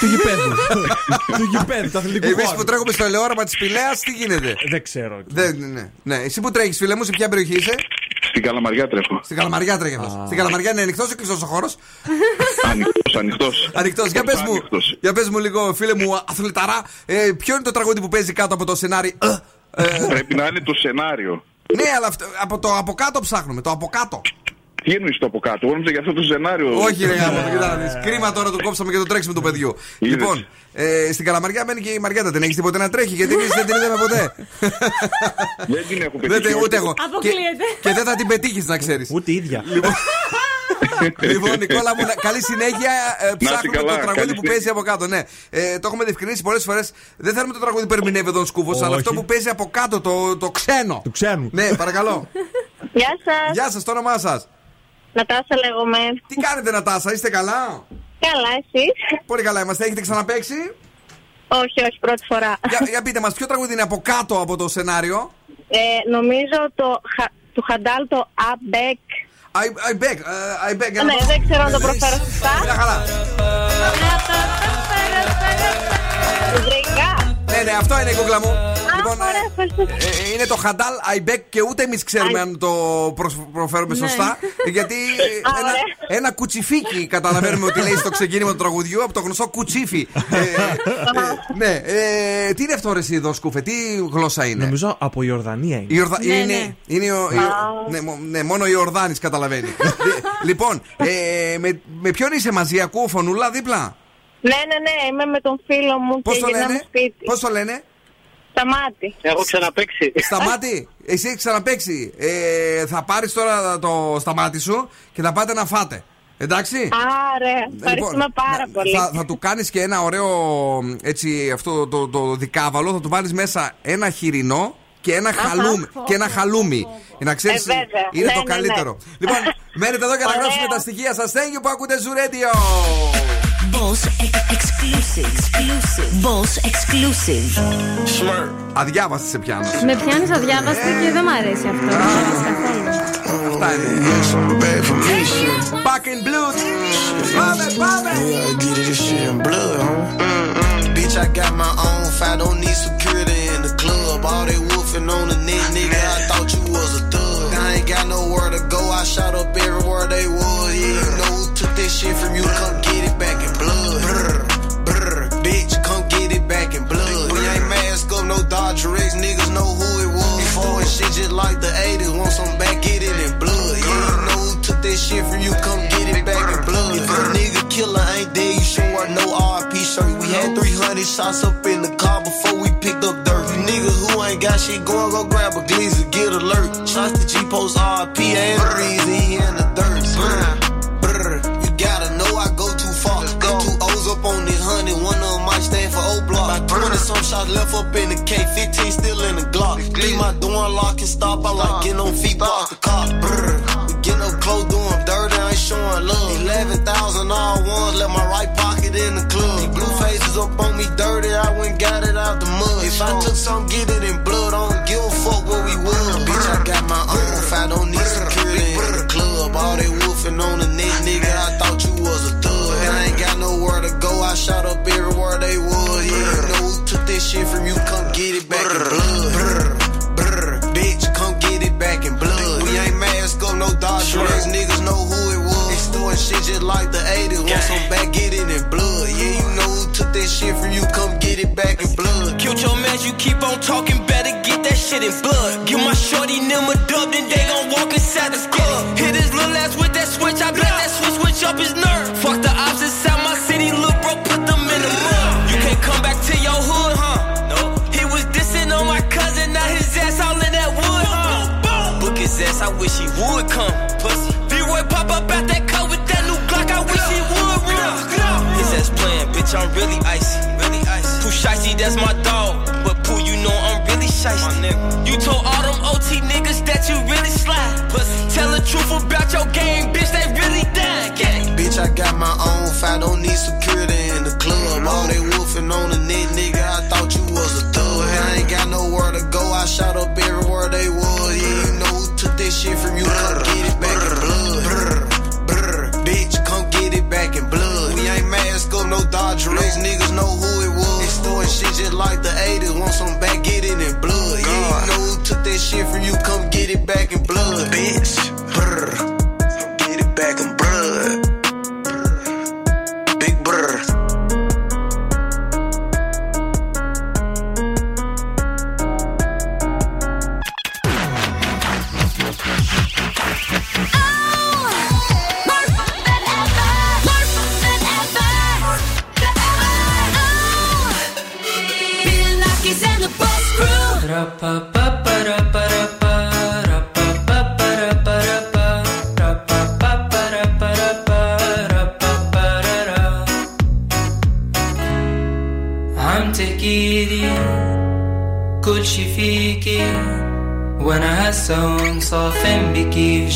του γηπέδου. του γηπέδου, του αθλητικού Εμείς χώρου. που τρέχουμε στο ελαιόραμα της Πηλαία, τι γίνεται; Δεν ξέρω. Δεν, ναι, ναι. Εσύ που τρέχεις, φίλε μου, σε ποια περιοχή είσαι; Στην Καλαμαριά τρέχω. Στην Καλαμαριά τρέχει αυτό. Στην Καλαμαριά είναι ανοιχτός ή κλειστός ο χώρος; Ανοιχτός, ανοιχτός. Ανοιχτός. Για πες μου, για πες μου λίγο, φίλε μου, αθληταρά, ε, ποιο είναι το τραγούδι που παίζει κάτω από το σενάριο. Ε, ε, Πρέπει να είναι το σενάριο. ναι, αλλά αυτό, από το από κάτω ψάχνουμε. Το από κάτω. Τι εννοείς το από κάτω, εγώ νόμιζα για αυτό το σενάριο. Όχι, ρε γάμο, το κοιτά να δεις. Κρίμα τώρα το κόψαμε και το τρέξιμο του παιδιού. Είδες. Λοιπόν, ε, στην Καλαμαριά μένει και η Μαριάτα. Δεν έχεις τίποτε να τρέχει, γιατί εμείς δεν την είδαμε ποτέ. Δεν την έχω Δεν πετύχει. την- ούτε εγώ. Αποκλείεται. Και δεν θα την πετύχεις, να ξέρεις. Ούτε η ίδια. Λοιπόν, Νικόλα μου, να- καλή συνέχεια. Ε, ψάχνουμε καλά, το τραγούδι καλή που συνέχεια. παίζει από κάτω. Ναι. Ε, το έχουμε διευκρινίσει πολλές φορές. Δεν θέλουμε το τραγούδι που ερμηνεύει τον Σκούφο, αλλά Όχι. αυτό που παίζει από κάτω, το, το ξένο. Του ξένου. Ναι, παρακαλώ. Γεια σας. Γεια σας, το όνομά σας. Νατάσα λέγομαι. Τι κάνετε, Νατάσα, είστε καλά; Καλά, εσύ. Πολύ καλά είμαστε. Έχετε ξαναπέξει. Όχι, όχι, πρώτη φορά. Για, για πείτε μας, ποιο τραγούδι είναι από κάτω από το σενάριο; Ε, νομίζω το, χα- του Χαντάλ το Αμπέκ. I, I beg, uh, I beg. Ναι, δεν ξέρω αν το προφέρω σωστά. Μια χαρά. Βρήκα. Ναι, ναι, αυτό είναι η κούκλα μου. Α, Λοιπόν, ε, είναι το Χαντάλ Αϊμπέκ και ούτε εμείς ξέρουμε αν το προσ- προφέρουμε Ναι. σωστά. Γιατί ε, Α, ένα, ωραία. ένα κουτσιφίκι καταλαβαίνουμε ότι λέει στο ξεκίνημα του τραγουδιού από το γνωστό κουτσίφι. Ε, ε, ναι, ε, τι είναι αυτό ρε εσύ εδώ, Σκούφε, τι γλώσσα είναι; Νομίζω από Ιορδανία είναι. Η Ιορδα- Ναι, είναι, ναι. είναι ο, η- ναι, μο- ναι, μόνο η Ορδάνη καταλαβαίνει. λοιπόν, ε, με, με ποιον είσαι μαζί, ακούω φωνούλα δίπλα; Ναι, ναι, ναι, είμαι με τον φίλο μου Πώς και το γυρνάμε λένε, σπίτι. Πώς το λένε, Σταμάτη. Έχω ξαναπέξει. Σταμάτη, εσύ έχεις ξαναπέξει. Ε, θα πάρεις τώρα το σταμάτη σου και θα πάτε να φάτε. Εντάξει; Άρα, ευχαριστούμε πάρα να- πολύ. Θα, θα του κάνεις και ένα ωραίο έτσι, αυτό το, το, δικάβαλο. Θα του βάλεις μέσα ένα χοιρινό και ένα, Αχα. χαλούμι, και ένα χαλούμι. Για να ξέρεις, Ε, βέβαια. είναι Ναι, το ναι, ναι. καλύτερο. Λοιπόν, μένετε εδώ για να Ωραία. γράψουμε τα στοιχεία σας. Thank you που ακούτε Zoo Radio. Boss exclusive. exclusive. Boss exclusive. Αδιάβαστη σε πιάνω. Με πιάνει αδιάβαστη και δεν μ' αρέσει αυτό. Δεν μ' αρέσει καθόλου. Αυτά είναι. Back in blue. Πάμε, πάμε. Yeah, get it, this shit in blood, huh? Bitch, I got my own fight, don't need security in the club. All they wolfing on the net, nigga, I thought you was a thug. I ain't got nowhere to go, I shot up everywhere they was. Yeah, you know who took that shit from you, come just like the 80s, want some back, get it in blood. You know who took that shit from you, come get it back in blood. If a nigga killer ain't dead, you should wear no RP shirt. We had 300 shots up in the car before we picked up dirt. You niggas who ain't got shit going, go grab a glizzy, get alert. Shots to G Post RP and the reason he in the dirt. Some shots left up in the K, 15 still in the Glock. Leave my door unlocked and stop, I like getting on feet, park the car. Brr, we up close, doing dirty, I ain't showing love. 11,000 all ones, left my right pocket in the club. Blue faces up on me dirty, I went got it out the mud. If I took some, get it in blood, it back in blood. Brr, brr, bitch, come get it back in blood. We ain't mask up, no Dodger X, niggas know who it was. They storing shit just like the 80s, want some back, get it in blood. Yeah, you know who took that shit from you, come get it back in blood. Killed your man, you keep on talking, better get that shit in blood. Give my shorty them a dub, then they gon' walk inside the club. Hit his little ass with that switch, I bet that switch switch up his nerve. Fuck the ops ass, I wish he would come. Pussy. V-Roy pop up out that car with that new Glock, I wish he would run. His ass playing, bitch, I'm really icy. Really icy. Pooh Shicey, that's my dog. But Pooh, you know I'm really shicey. You told all them OT niggas that you really slide. Pussy. Tell the truth about your game, bitch, they really dying. Gang. Bitch, I got my own fight, don't need security in the club. All they wolfing on the net, nigga, I thought you was a thug. I ain't got nowhere to go, I shot up everywhere they was. Yeah, you know that shit from you, come get it back in blood. Brr, brr, bitch, come get it back in blood. We ain't mask up, no Dodger X, niggas know who it was. They storing shit just like the 80s, want some back, get it in blood. Yeah, you know who took that shit from you, come get it back in blood. Bitch, brr,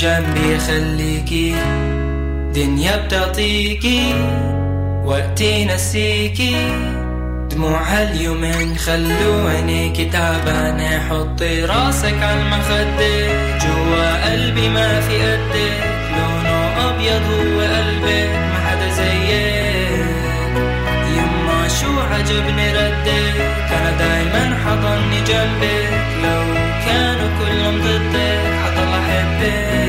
جنبي خليكي دنيا بتعطيكي وقتي نسيكي. دموع هاليومين خلو عينيكي تعبانة حطي راسك عالمخدة جوا قلبي ما في قدك لونه أبيض هو قلبك ما حدا زيك. يما شو عجبني ردك أنا دايما حضني جنبك. لو كانوا كلهم ضدك حضل أحبك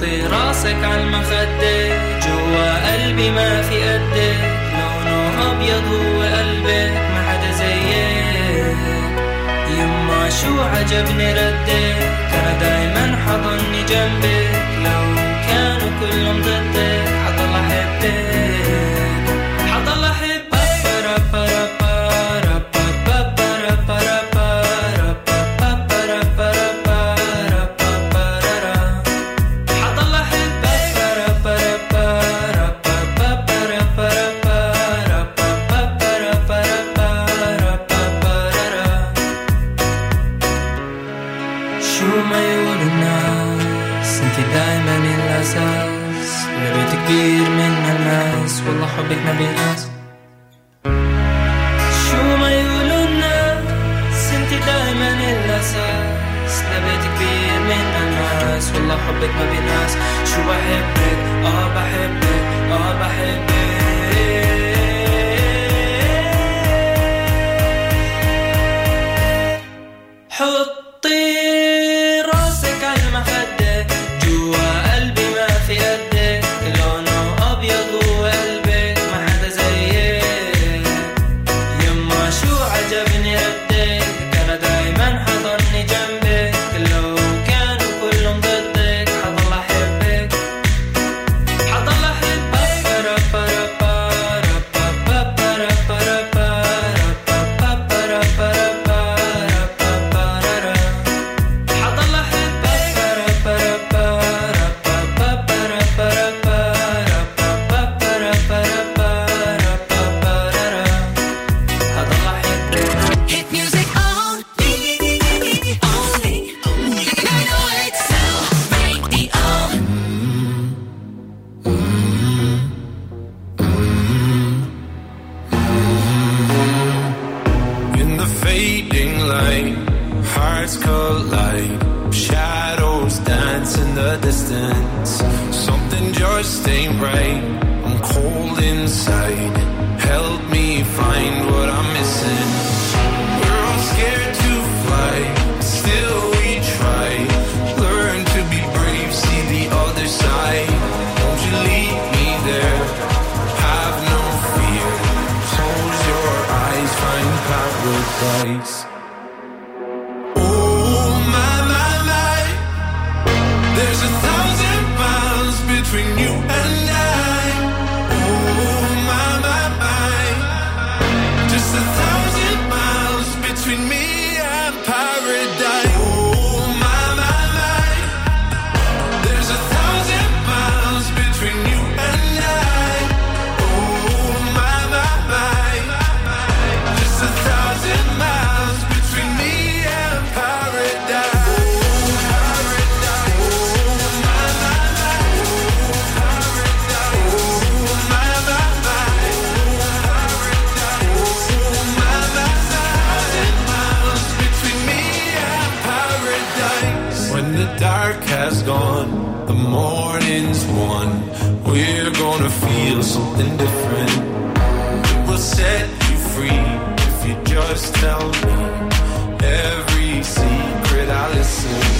حطي راسك عالمخدة جوا قلبي ما في قدك لونه أبيض هو قلبك ما حدا زيك. يما شو عجبني ردك؟ أنا دايما حضني جنبك. لو كانوا كلهم ضدك Hearts collide, shadows dance in the distance. Something just ain't right. I'm cold inside. Help me find what I'm missing. between you and me. something different. It will set you free if you just tell me every secret I listen.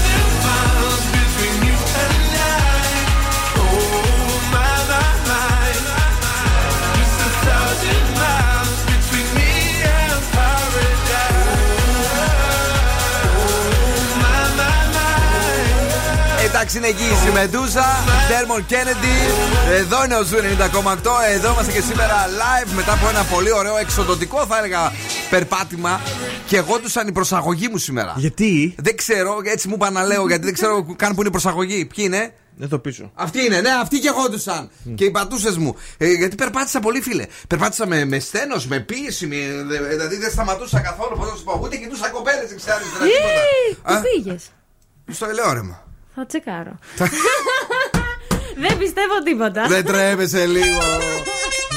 Εντάξει, είναι εκεί η Meduza, Dermot Kennedy. Εδώ είναι ο Zoo 90,8. Εδώ είμαστε και σήμερα live μετά από ένα πολύ ωραίο εξοντωτικό, θα έλεγα, περπάτημα. Καιγόντουσαν οι προσαγωγοί μου σήμερα. Γιατί; Δεν ξέρω, έτσι μου είπα να λέω, γιατί δεν ξέρω καν ποιοι είναι οι προσαγωγοί. Ποιοι είναι; Εδώ πίσω. Αυτοί είναι, ναι, αυτοί καιγόντουσαν. Και οι πατούσες μου. Ε, γιατί περπάτησα πολύ, φίλε. Περπάτησα με, με σθένος, με πίεση. Με, δε- δηλαδή δεν σταματούσα καθόλου. Πώς να σου πω, ούτε κοιτούσα κοπέλες, ξέρεις. Πού πήγες; Στο ελαιόρεμα. Θα τσεκάρω. Δεν πιστεύω τίποτα. Δεν τρέπεσαι λίγο.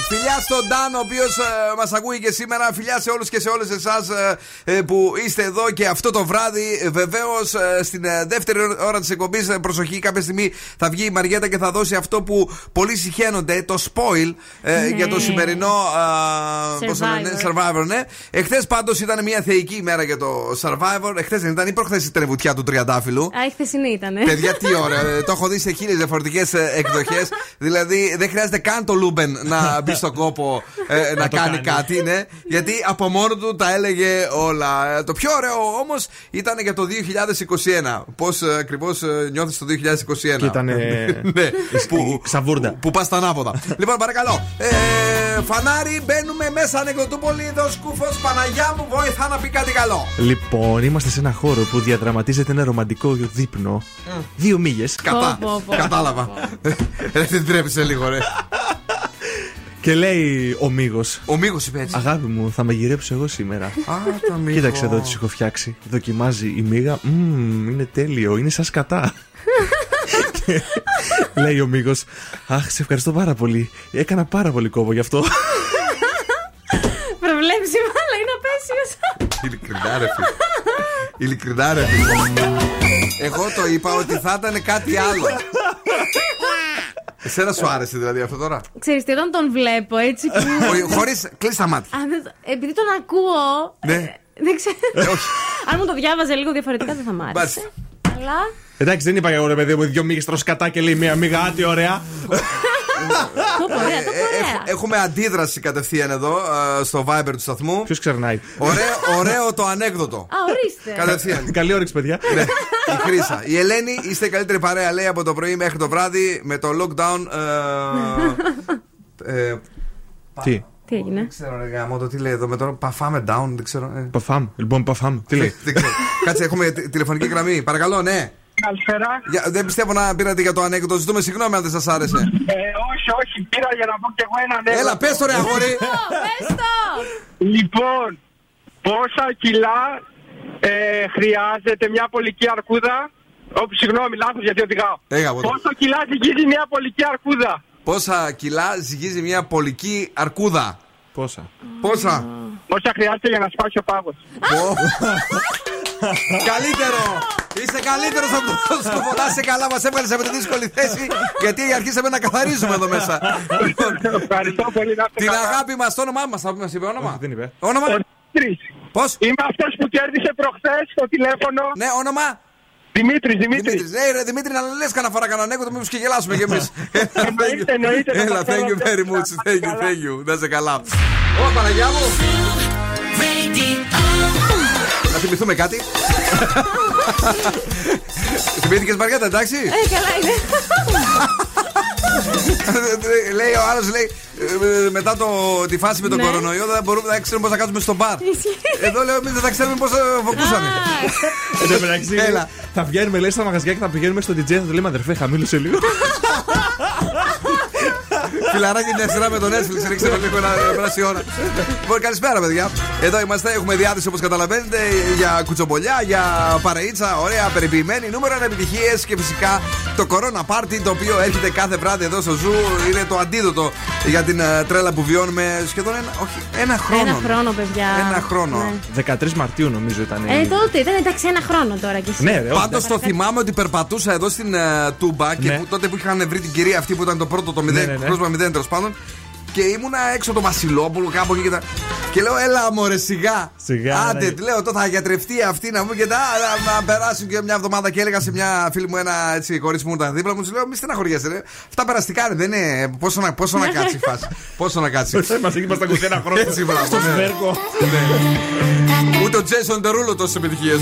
Φιλιά στον Ντάν, ο οποίος μας ακούει και σήμερα. Φιλιά σε όλους και σε όλες εσάς που είστε εδώ και αυτό το βράδυ. Βεβαίως, στην ε, δεύτερη ώρα της εκπομπής, προσοχή, κάποια στιγμή θα βγει η Μαριέτα και θα δώσει αυτό που πολλοί συχαίνονται, το spoil ε, Ναι. για το σημερινό ε, πώς το λένε, Survivor. Survivor. Ναι. Εχθές πάντως ήταν μια θεϊκή ημέρα για το Survivor. Εχθές δεν ήταν ή προχθές η βουτιά του Τριαντάφυλλου. Α, η χθεσινή ήταν. Παιδιά, τι ωραία. Ε, το έχω δει σε χίλιες διαφορετικές εκδοχές. δηλαδή, δεν χρειάζεται καν το Luben να μπει στον κόπο ε, να το κάνει κάνει. κάτι, ναι. Γιατί από μόνο του τα έλεγε όλα. Ε, Το πιο ωραίο όμως ήταν για το 2021. Πώς ακριβώς νιώθεις το 2021. Και ήταν. ναι, που... Σαβούρντα. που πας στα ανάποδα. λοιπόν, παρακαλώ. Ε, φανάρι, μπαίνουμε μέσα ανεκδοτούπολη. Εδώ σκούφος Παναγιά μου βοηθά να πει κάτι καλό. Λοιπόν, είμαστε σε ένα χώρο που διαδραματίζεται ένα ρομαντικό δείπνο. Δύο μίλε. Κατά. Πω, πω, πω. Κατάλαβα. Ρε, δεν τρέπεσαι λίγο, ρε. Και λέει ο Μίγο. Ο Μίγο είπε έτσι. Αγάπη μου, θα μαγειρέψω εγώ σήμερα. Α, το Μίγο. Κοίταξε εδώ τις έχω φτιάξει. Δοκιμάζει η μίγα. Μμμ, είναι τέλειο, είναι σαν σκατά. Και λέει ο Μίγο. Αχ, σε ευχαριστώ πάρα πολύ. Έκανα πάρα πολύ κόβο γι' αυτό. Προβλέψιμο, αλλά είναι απέσιος. Ειλικρινά, ρε φίλε. Ειλικρινά, ρε φίλε. Εγώ το είπα ότι θα ήταν κάτι άλλο. Εσένα σου άρεσε δηλαδή αυτό τώρα; Ξέρεις τι, όταν τον βλέπω έτσι που... Χωρί. Κλείσει τα μάτια. Α, δεν το- Επειδή τον ακούω. Ναι. ε, Δεν ξέρω. Αν μου το διάβαζε λίγο διαφορετικά δεν θα μ' άρεσε. Μάλιστα. Αλλά. Εντάξει, δεν είπα εγώ ρε παιδί μου, δύο μίγε σκατά και λέει μία μίγα, άτι ωραία. Το ωραία, το Ε, ωραία. έχ- Έχουμε αντίδραση κατευθείαν εδώ ε, στο Viber του σταθμού. Ποιος ξερνάει; Ωραίο, ωραίο το ανέκδοτο. Α, ορίστε. Κατευθείαν. Καλή όρεξη, παιδιά. Ναι, η Χρύσα. Η Ελένη είστε η καλύτερη παρέα, λέει από το πρωί μέχρι το βράδυ με το lockdown. Ε, ε, Τι; Τι έγινε; δεν ξέρω, ρε γάμο, το τι λέει εδώ με το παφάμε down, δεν ξέρω. ε. Παφάμ. Λοιπόν, παφάμ. Τι λέει; Δεν ξέρω. Κάτσε, έχουμε τη- τηλεφωνική γραμμή. Παρακαλώ, ναι. Καλησπέρα. Για, δεν πιστεύω να πήρατε για το ανέκδοτο. Ζητούμε συγγνώμη αν δεν σας άρεσε. Ε, όχι, όχι, πήρα για να πω κι εγώ ένα νέο. Έλα, πες το ρε αγόρι. Πες το! Λοιπόν, πόσα κιλά ε, χρειάζεται μια πολική αρκούδα; Όπου, συγγνώμη, λάθος γιατί οδηγάω. Έγα, από το- Πόσα κιλά ζυγίζει μια πολική αρκούδα; Πόσα κιλά ζυγίζει μια πολική αρκούδα; Πόσα. Πόσα; Πόσα χρειάζεται για να σπάσει ο πάγος. Πω. Καλύτερο! Είσαι καλύτερος από το σκοπό. Να είσαι καλά, μας έβγαλες από τη δύσκολη θέση. Γιατί αρχίσαμε να καθαρίζουμε εδώ μέσα. Ευχαριστώ πολύ να είστε Την καλά. αγάπη μας, το όνομά μας, θα μα είπε όνομα. Δεν είπε. Όνομα. Δημήτρης. Πώς; Είμαι αυτός που κέρδισε προχθές στο τηλέφωνο. Ναι, όνομα. Δημήτρης, Δημήτρης. Δημήτρης. Ναι, ρε Δημήτρη, να λες κανένα φορά κανένα ανέκδοτο, μήπως και γελάσουμε κι εμείς. Εννοείται, εννοείται, θα Έλα, το thank you κάνω. very much. Thank you, thank you. Να είσαι καλά. Ω, Παναγιά μου. Να θυμηθούμε κάτι; Θυμήθηκες Μαριέτα, εντάξει; Ε, καλά είναι. λέει ο άλλος, λέει ε, μετά το, τη φάση με τον Ναι. κορονοϊό δεν μπορούμε να ξέρουμε πώς θα κάτσουμε στο μπαρ. Εδώ λέω εμείς δεν θα ξέρουμε πώς φοκούσαμε. Εν τω μεταξύ, Έλα. θα βγαίνουμε λέει στα μαγαζιά και θα πηγαίνουμε στον DJ θα του λέμε αδερφέ, χαμήλωσε λίγο. Φιλαράκι μια σειρά με το Netflix, ρίξτε το λίγο να περάσει η ώρα. Λοιπόν, καλησπέρα, παιδιά. Εδώ είμαστε, έχουμε διάθεση όπως καταλαβαίνετε για κουτσομπολιά, για παρεΐτσα, ωραία, περιποιημένη, νούμερο επιτυχίες και φυσικά Το Corona Party το οποίο έρχεται κάθε βράδυ εδώ στο Zoo είναι το αντίδοτο για την ε, τρέλα που βιώνουμε σχεδόν ένα, όχι, ένα χρόνο. Ένα χρόνο, παιδιά. Ένα χρόνο. Ναι. 13 Μαρτίου νομίζω ήταν. Ε, τότε ήταν εντάξει ένα χρόνο τώρα κι εσύ. Ναι, ρε, όχι, Πάντως το θυμάμαι ότι περπατούσα εδώ στην ε, Τούμπα και Ναι. που, τότε που είχαν βρει την κυρία αυτή που ήταν το πρώτο, το 0, Ναι, ναι, ναι. πρόσωπα 0 τέλος πάντων. Και ήμουνα έξω το Βασιλόπουλο κάπου εκεί και τα. Και λέω, έλα μωρέ σιγά. Σιγά, Άντε, ναι. λέω, τώρα θα γιατρευτεί αυτή να μου και τα, να, να περάσουν και μια εβδομάδα. Και έλεγα σε μια φίλη μου, ένα έτσι κορίτσι μου ήταν δίπλα μου, της λέω, μη στεναχωριέσαι, ρε. Αυτά περαστικά ρε, δεν είναι. Πόσο να, πόσο να κάτσει η φάση. Πόσο να κάτσει. Μας είμαστε 21 χρόνια. Έτσι, μπράβο, Στο ναι. σβέρκο. Ούτε ο Τζέσον Τερούλο τόσες επιτυχίες.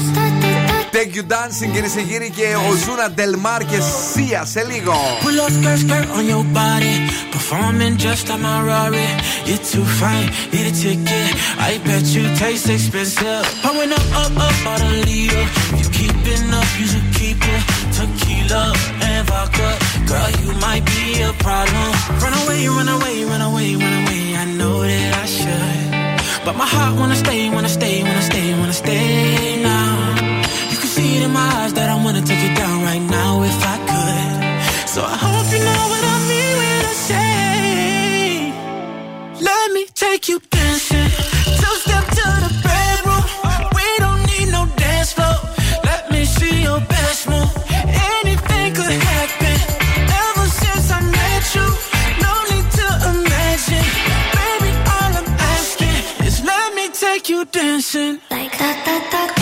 Take you dancing, κυρίε και κύριοι, και ο Ζούνα Ντελμάρ και Σία σε λίγο. Pull up skirt, skirt on your body. Performing just like my Rari. You're too fine, need a ticket. I bet you taste expensive. Pouring up, up, up, out a leader. If you keeping up, you should keep it. Tequila and vodka. Girl, you might be a problem. Run away, run away, run away, run away. I know that I should. But my heart wanna stay, wanna stay, wanna stay, wanna stay in my eyes that I wanna take it down right now if I could. So I hope you know what I mean when I say, Let me take you dancing. Two step to the bedroom. We don't need no dance floor. Let me see your best move. Anything could happen. Ever since I met you, no need to imagine. Baby, all I'm asking is let me take you dancing. Like that, that, that,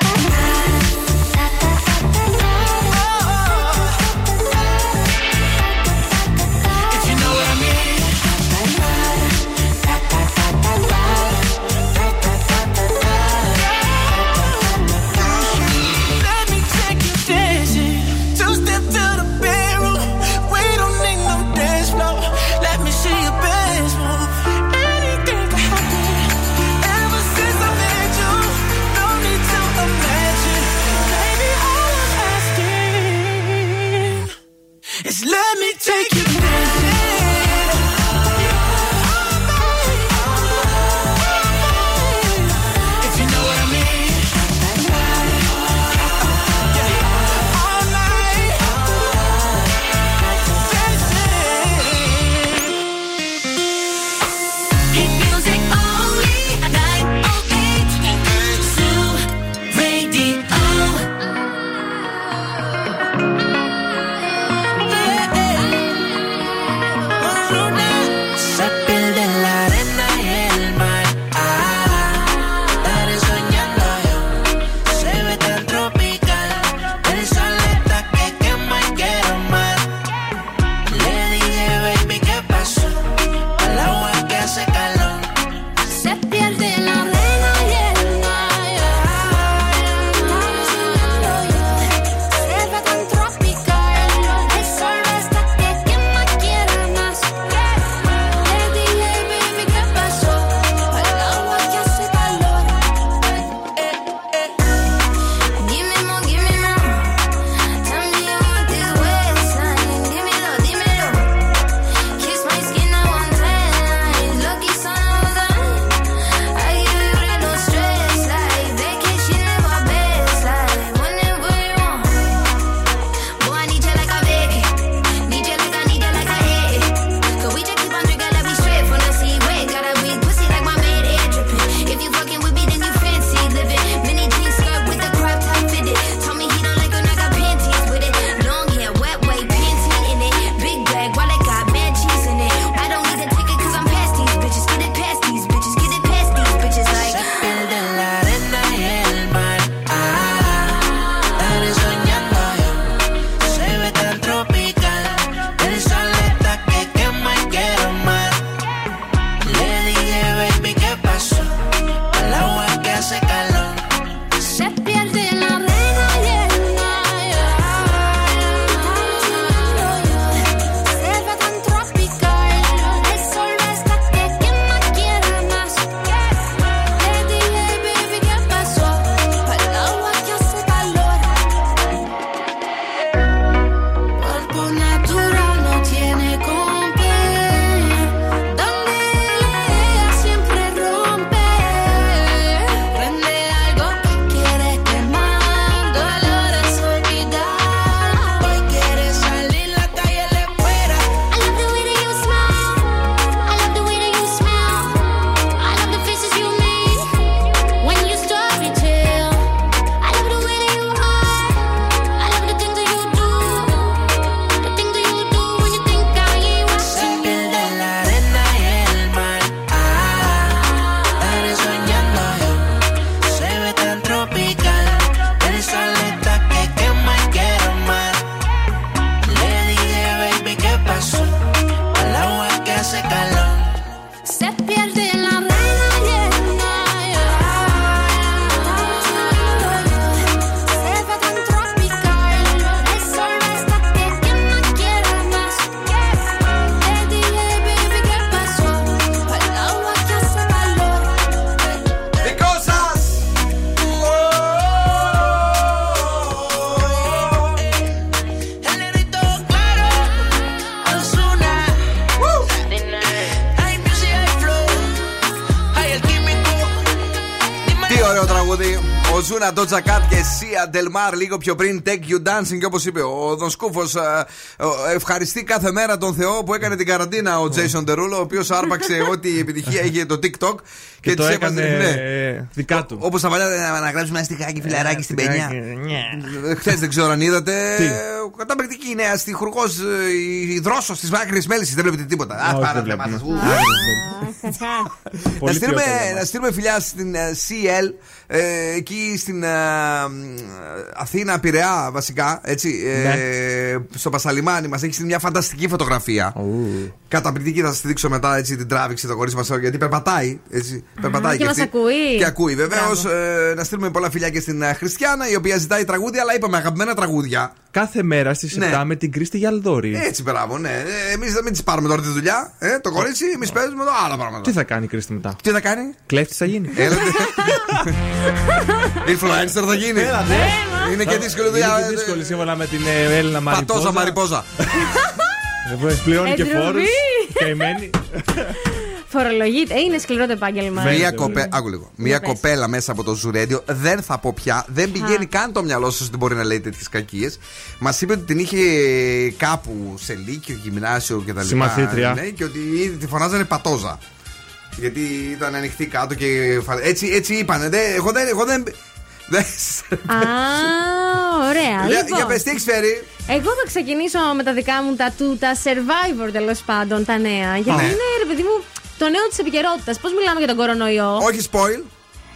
Ο Ζούνα Ντότζα Κάτ και Σία Ντελμάρ λίγο πιο πριν. Take you dancing. Και όπως είπε ο Δον Σκούφο, ευχαριστεί κάθε μέρα τον Θεό που έκανε την καραντίνα ο Τζέισον Τερούλο, ο οποίος άρπαξε ό,τι επιτυχία είχε το TikTok Και το της έκανε έβαζε- ναι. ε, δικά του. Όπως τα παλιά να να γράψουμε ένα στιχάκι φιλαράκι στην πενιά. Ναι. Χθες δεν ξέρω αν είδατε. Τι; Καταπληκτική νέα στιχουργός η δρόσος της Μάκρη Μέλισση. Δεν βλέπετε τίποτα. Α, Όχι, πάρα δεν βλέμμα βλέπουμε. σας. Άκρη Να Πολύ στείλουμε, ποιότητα, να στείλουμε φιλιά στην ε, CL ε, εκεί στην ε, Αθήνα, Πειραιά βασικά. Έτσι, ε, Ναι. στο Πασαλιμάνι μας έχει στείλει μια φανταστική φωτογραφία. Καταπληκτική, θα σας τη δείξω μετά έτσι, την τράβηξε το κορίτσι μας γιατί περπατάει. Έτσι, περπατάει και μας αυτή. ακούει. Και ακούει, βεβαίως. Μπράβο. Ε, να στείλουμε πολλά φιλιά και στην ε, Χριστιανά η οποία ζητάει τραγούδια, αλλά είπαμε αγαπημένα τραγούδια. Κάθε μέρα στις 7 Ναι. με την Κρίστη Γιαλδόρη. Έτσι, μπράβο, ναι. Εμείς δεν μην της πάρουμε τώρα τη δουλειά. Ε, το κορίτσι, εμείς παίζουμε εδώ άλλα πράγματα. Τι θα κάνει η Κρίστη μετά; Τι θα κάνει, Κλέφτης θα γίνει. Έλατε. Influencer θα γίνει. Έλατε. Είναι και δύσκολη δουλειά. Είναι και δύσκολη σύμφωνα με την ε, Έλληνα Μαριπόζα. Πατόζα μαριπόζα. Ε, Πληρώνει και Εντροπή. φόρους. Καημένη. Φορολογείται. Ε, είναι σκληρό το επάγγελμα. Μία κοπέ... Άκου λίγο. Μία πες. κοπέλα μέσα από το ζουρέντιο, δεν θα πω πια, δεν πηγαίνει καν το μυαλό σα ότι μπορεί να λέει τέτοιες κακίες. Μας είπε ότι την είχε κάπου σε λύκειο, γυμνάσιο κτλ. Συμμαθήτρια. Ναι, και ότι ήδη τη φωνάζανε πατόζα. Γιατί ήταν ανοιχτή κάτω και. φα- Έτσι, έτσι είπανε. Δεν- εγώ δεν. Εγώ δεν... δεν- Α, ωραία. Για, λοιπόν, για πες, τι έχεις φέρει; εγώ θα ξεκινήσω με τα δικά μου τα του, τα survivor τέλος πάντων, τα νέα. Γιατί Ναι. είναι, ρε παιδί μου, το νέο της επικαιρότητας. Πώς μιλάμε για τον κορονοϊό; Όχι spoil.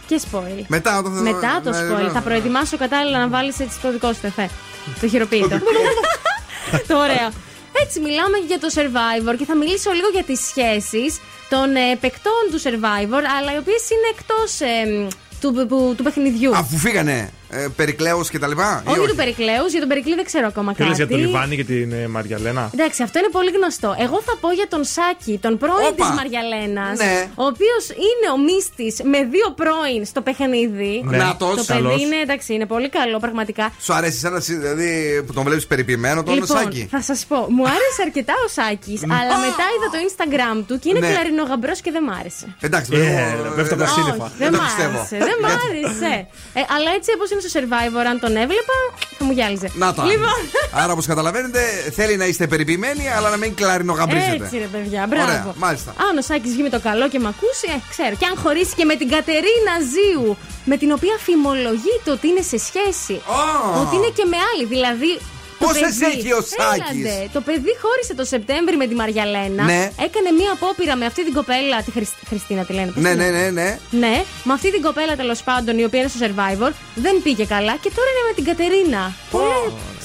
Και spoil. Μετά το Μετά το ναι, spoil. ναι. Θα προετοιμάσω κατάλληλα να βάλεις έτσι το δικό σου εφέ. Το χειροποίητο. το ωραίο. Έτσι μιλάμε για το Survivor και θα μιλήσω λίγο για τις σχέσεις των ε, παικτών του Survivor, αλλά οι οποίες είναι εκτός ε, του, που- του παιχνιδιού. Αφού φύγανε ε, Περικλέους και τα λοιπά. ή Όχι του Περικλέους, για τον Περικλή δεν ξέρω ακόμα Τι λες κάτι. για τον Λιβάνι και την ε, Μαριαλένα; Εντάξει, αυτό είναι πολύ γνωστό. Εγώ θα πω για τον Σάκη, τον πρώην Όπα. της Μαριαλένας. Ναι. Ο οποίος είναι ο μύστης με δύο πρώην στο παιχνίδι. Ναι. Νάτος. Το Καλός. παιδί είναι, εντάξει, είναι πολύ καλό, πραγματικά. Σου αρέσει εσένα δηλαδή που τον βλέπεις περιποιημένο τον λοιπόν, Σάκη; θα σας πω, μου άρεσε αρκετά ο Σάκης, αλλά μετά είδα το Instagram του και είναι Ναι. κλαρινογαμπρό και δεν μ' άρεσε. Εντάξει, Ε, βέβαια, πέφτει από τα εντάξει. σύννεφα. Δεν το μ' πιστεύω. άρεσε. Δεν μ' άρεσε. Ε, αλλά έτσι όπως είναι στο survivor, αν τον έβλεπα, θα μου γυάλιζε. Να τα. Λοιπόν, Άρα, όπως καταλαβαίνετε, θέλει να είστε περιποιημένοι, αλλά να μην κλαρινογαμπρίζετε. έτσι ρε παιδιά, μπράβο. Ωραία, μάλιστα. Αν ο Σάκης βγει με το καλό και μ' ακούσει, ε, ξέρω. Και αν χωρίσει και με την Κατερίνα Ζίου, με την οποία φημολογείται ότι είναι σε σχέση. Ότι είναι και με άλλη. Δηλαδή. Το Πόσες παιδί- έχει ο Σάκης; Έλατε, το παιδί χώρισε το Σεπτέμβρη με τη Μαριαλένα. Ναι. Έκανε μία απόπειρα με αυτή την κοπέλα. Τη Χρυσ- Χριστίνα τη λένε. πώς Ναι, τη ναι, λένε; ναι, ναι. Ναι, με αυτή την κοπέλα τέλος πάντων η οποία είναι στο survivor δεν πήγε καλά και τώρα είναι με την Κατερίνα. Πολύ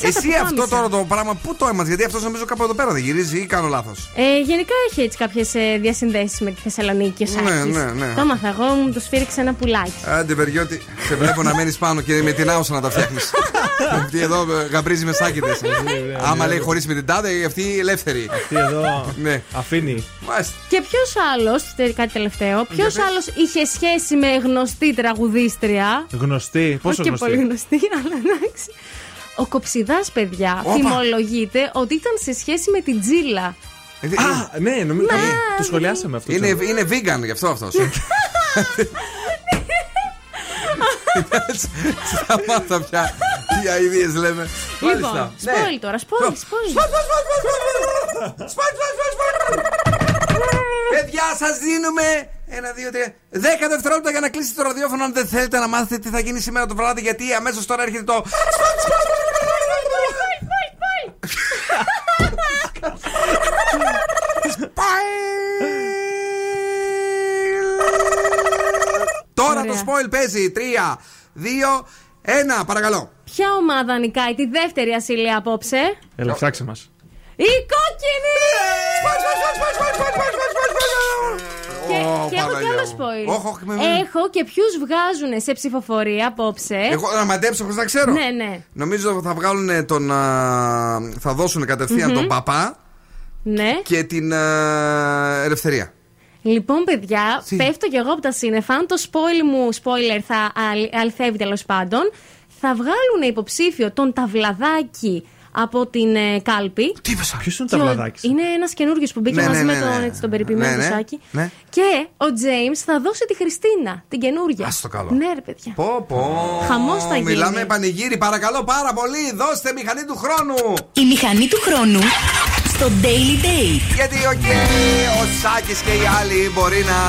σαν τα Εσύ αυτό πουκάμισα. τώρα το πράγμα πού το έμαθες, γιατί αυτός νομίζω κάπου εδώ πέρα δεν γυρίζει ή κάνω λάθος. Ε, γενικά έχει έτσι κάποιες διασυνδέσεις με τη Θεσσαλονίκη ο Ναι, Σάκης. ναι, ναι. Το έμαθα εγώ, μου το σφύριξε ένα πουλάκι. Άντε, Βεριώτη, σε βλέπω να μένει πάνω και με την άουσα να τα φτιάχνεις. αυτή εδώ ε, γαμπρίζει με σάκητε. Άμα λέει χωρίς με την τάδε, αυτή ελεύθερη. Αυτή εδώ Ναι. αφήνει. Μάλιστα. Και ποιος άλλος, κάτι τελευταίο, ποιος άλλος είχε σχέση με γνωστή τραγουδίστρια; Γνωστή. Πόσο όχι και γνωστή; πολύ γνωστή, αλλά εντάξει. Ο Κοψιδάς, παιδιά, Όπα. θυμολογείται ότι ήταν σε σχέση με την Τζίλα. Α, ναι, νομίζω. Το σχολιάσαμε αυτό. Είναι, ξέρω. είναι vegan γι' αυτό αυτός. Σταμάτα πια. Τι αειδίε λέμε. Λοιπόν, Μάλιστα. Ναι. σπόλ τώρα, σπόλ, σπόλ. Παιδιά, σα δίνουμε ένα, δύο, τρία. Δέκα δευτερόλεπτα για να κλείσετε το ραδιόφωνο αν δεν θέλετε να μάθετε τι θα γίνει σήμερα το βράδυ. Γιατί αμέσω τώρα έρχεται το. Τώρα το Ωραία. spoil παίζει. Τρία, δύο, ένα. Παρακαλώ. Ποια ομάδα νικάει τη δεύτερη ασυλία απόψε. Έλα, ψάξε μα. Η κόκκινη! Και, Ω, και έχω και Παναγιά άλλο μου. spoil. Όχι, όχι, με- Έχω και ποιου βγάζουν σε ψηφοφορία απόψε. Εγώ να μαντέψω χωρίς να ξέρω. Ναι, ναι. Νομίζω θα βγάλουν τον. α, θα δώσουν κατευθείαν Μμμ. τον παπά Ναι. και την α, ελευθερία. Λοιπόν, παιδιά, πέφτω κι εγώ από τα σύννεφα. Αν το spoil μου, spoiler, θα αλ- αληθεύει τέλος πάντων, θα βγάλουν υποψήφιο τον Ταυλαδάκη από την ε, κάλπη. Τι Ποιος είναι ο Και ο- ταυλαδάκι. Είναι ένας καινούριος που μπήκε Ναι, μαζί ναι, με ναι, τον, ναι. έτσι, τον περιποιημένο Ναι, ναι, Σάκη. ναι. Και ο Τζέιμς θα δώσει τη Χριστίνα, την καινούρια. Ας το καλό. Ναι, ρε παιδιά. Πω, πω. Χαμός θα γίνει. Μιλάμε πανηγύρι, παρακαλώ πάρα πολύ. Δώστε μηχανή του χρόνου. Η μηχανή του χρόνου στο Daily Date. Γιατί, οκ, ο Σάκης και οι άλλοι μπορεί να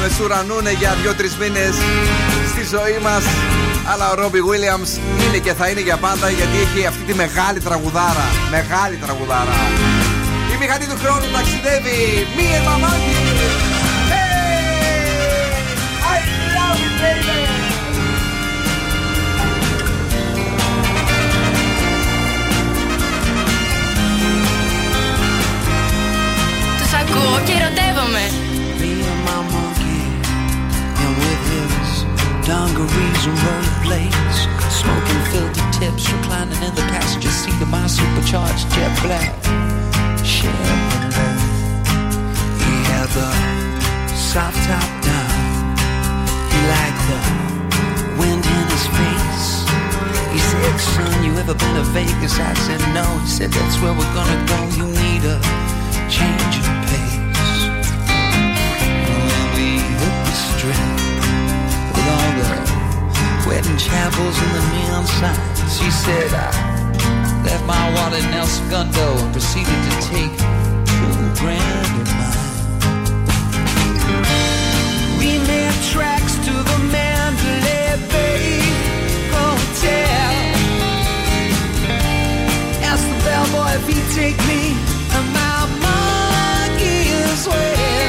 μεσουρανούν για δύο-τρεις μήνες στη ζωή μας. Αλλά ο Robbie Williams είναι και θα είναι για πάντα γιατί έχει αυτή τη μεγάλη τραγουδάρα. Μεγάλη τραγουδάρα. Η μηχανή του χρόνου ταξιδεύει. Μη μαμάκι. I love you, baby. ακούω και ερωτεύομαι. Me and my monkey, and with his dungarees and rollerblades, smoking filter tips, reclining in the passenger seat of my supercharged jet black Chevrolet. He had the soft top down. He liked the wind in his face. He said, "Son, you ever been to Vegas?" I said, "No." He said, "That's where we're gonna go. You need a change strip with all the wedding chapels and the neon signs, he said, "I left my wallet in El Segundo and proceeded to take two grand of mine." We made tracks to the Mandalay Bay Hotel. Asked the bellboy if he'd take me and my monkey as well.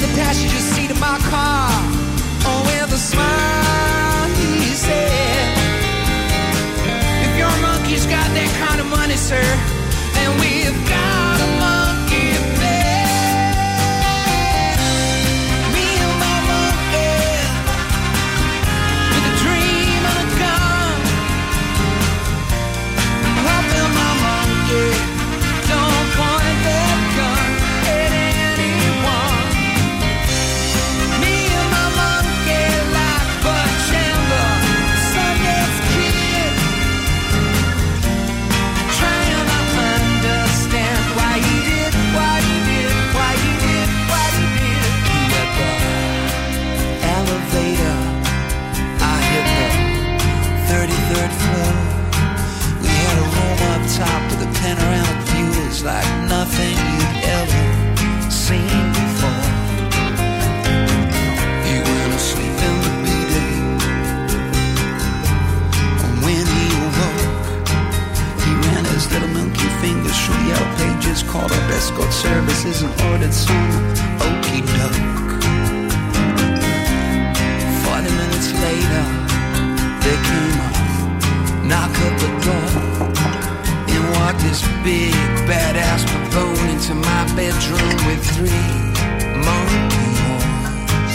In the passenger seat of my car. Oh, with a smile, he said, If your monkey's got that kind of money, sir, then we've got the yellow pages, called up escort services and ordered some okey doke. Forty minutes later, there came a knock at the door. and walked this big badass baboon into my bedroom with three monkey horns.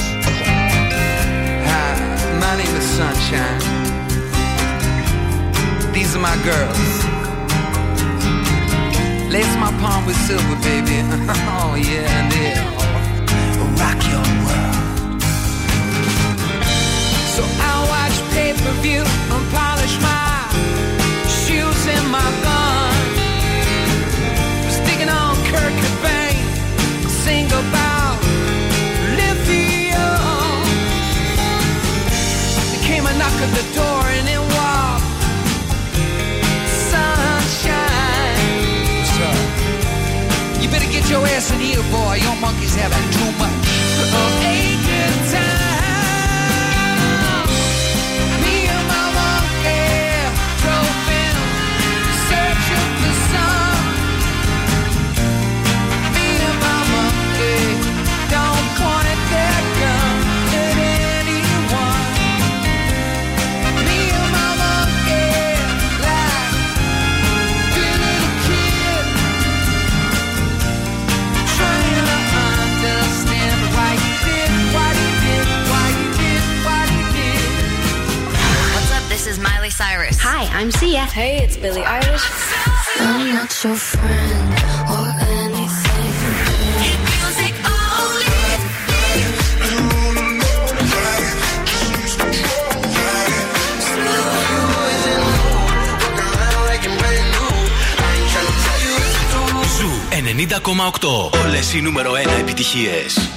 Hi, my name is Sunshine. These are my girls. Lace my palm with silver, baby. oh yeah, and they'll rock your world. So I watch pay-per-view and polish my get your ass in here, boy. Your monkey's having too much I'm Sia. Hey, it's Billy Irish. I'm not your friend or anything. Music only. Ζου 90,8. Όλες οι νούμερο 1 επιτυχίες.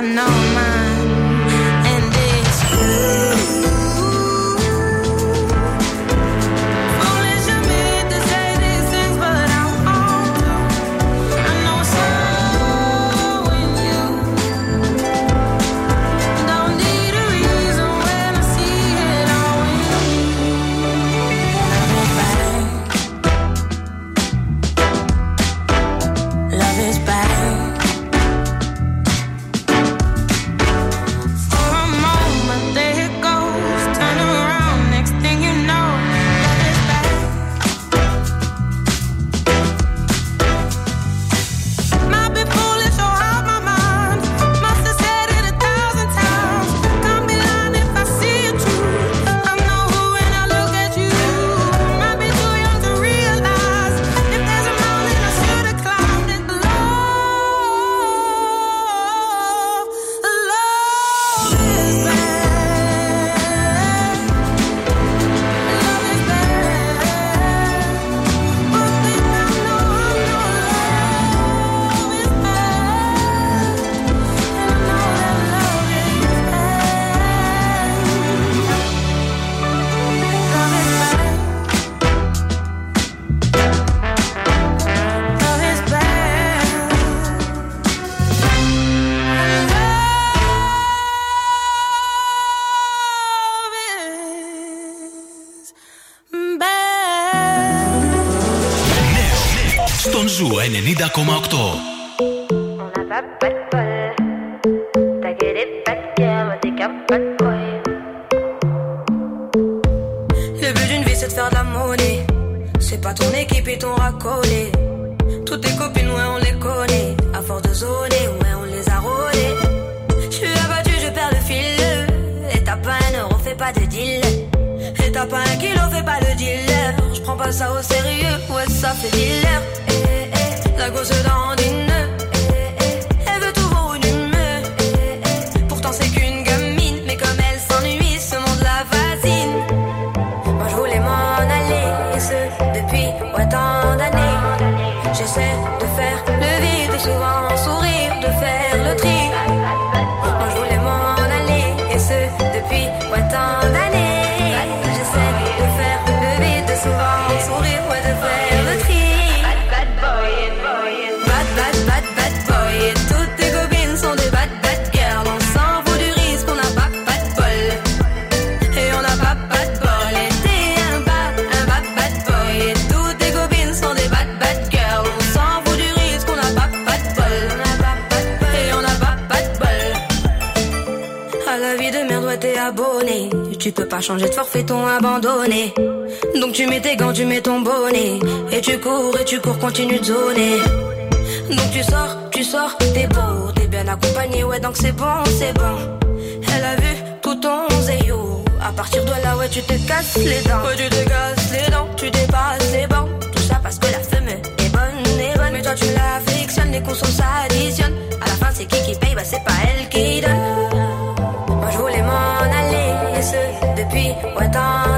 I know mine. Continue de zoner. Donc tu sors, tu sors, t'es beau, t'es bien accompagné, ouais, donc c'est bon, c'est bon. Elle a vu tout ton zéyo. À partir de là, ouais, tu te casses les dents. Ouais, tu te casses les dents, tu dépasses les bancs. Tout ça parce que la femme est bonne, est bonne. Mais toi, tu l'affectionnes, les consos s'additionnent. À la fin, c'est qui qui paye, bah, c'est pas elle qui donne. Moi, je voulais m'en aller, et ce, depuis ouais, tant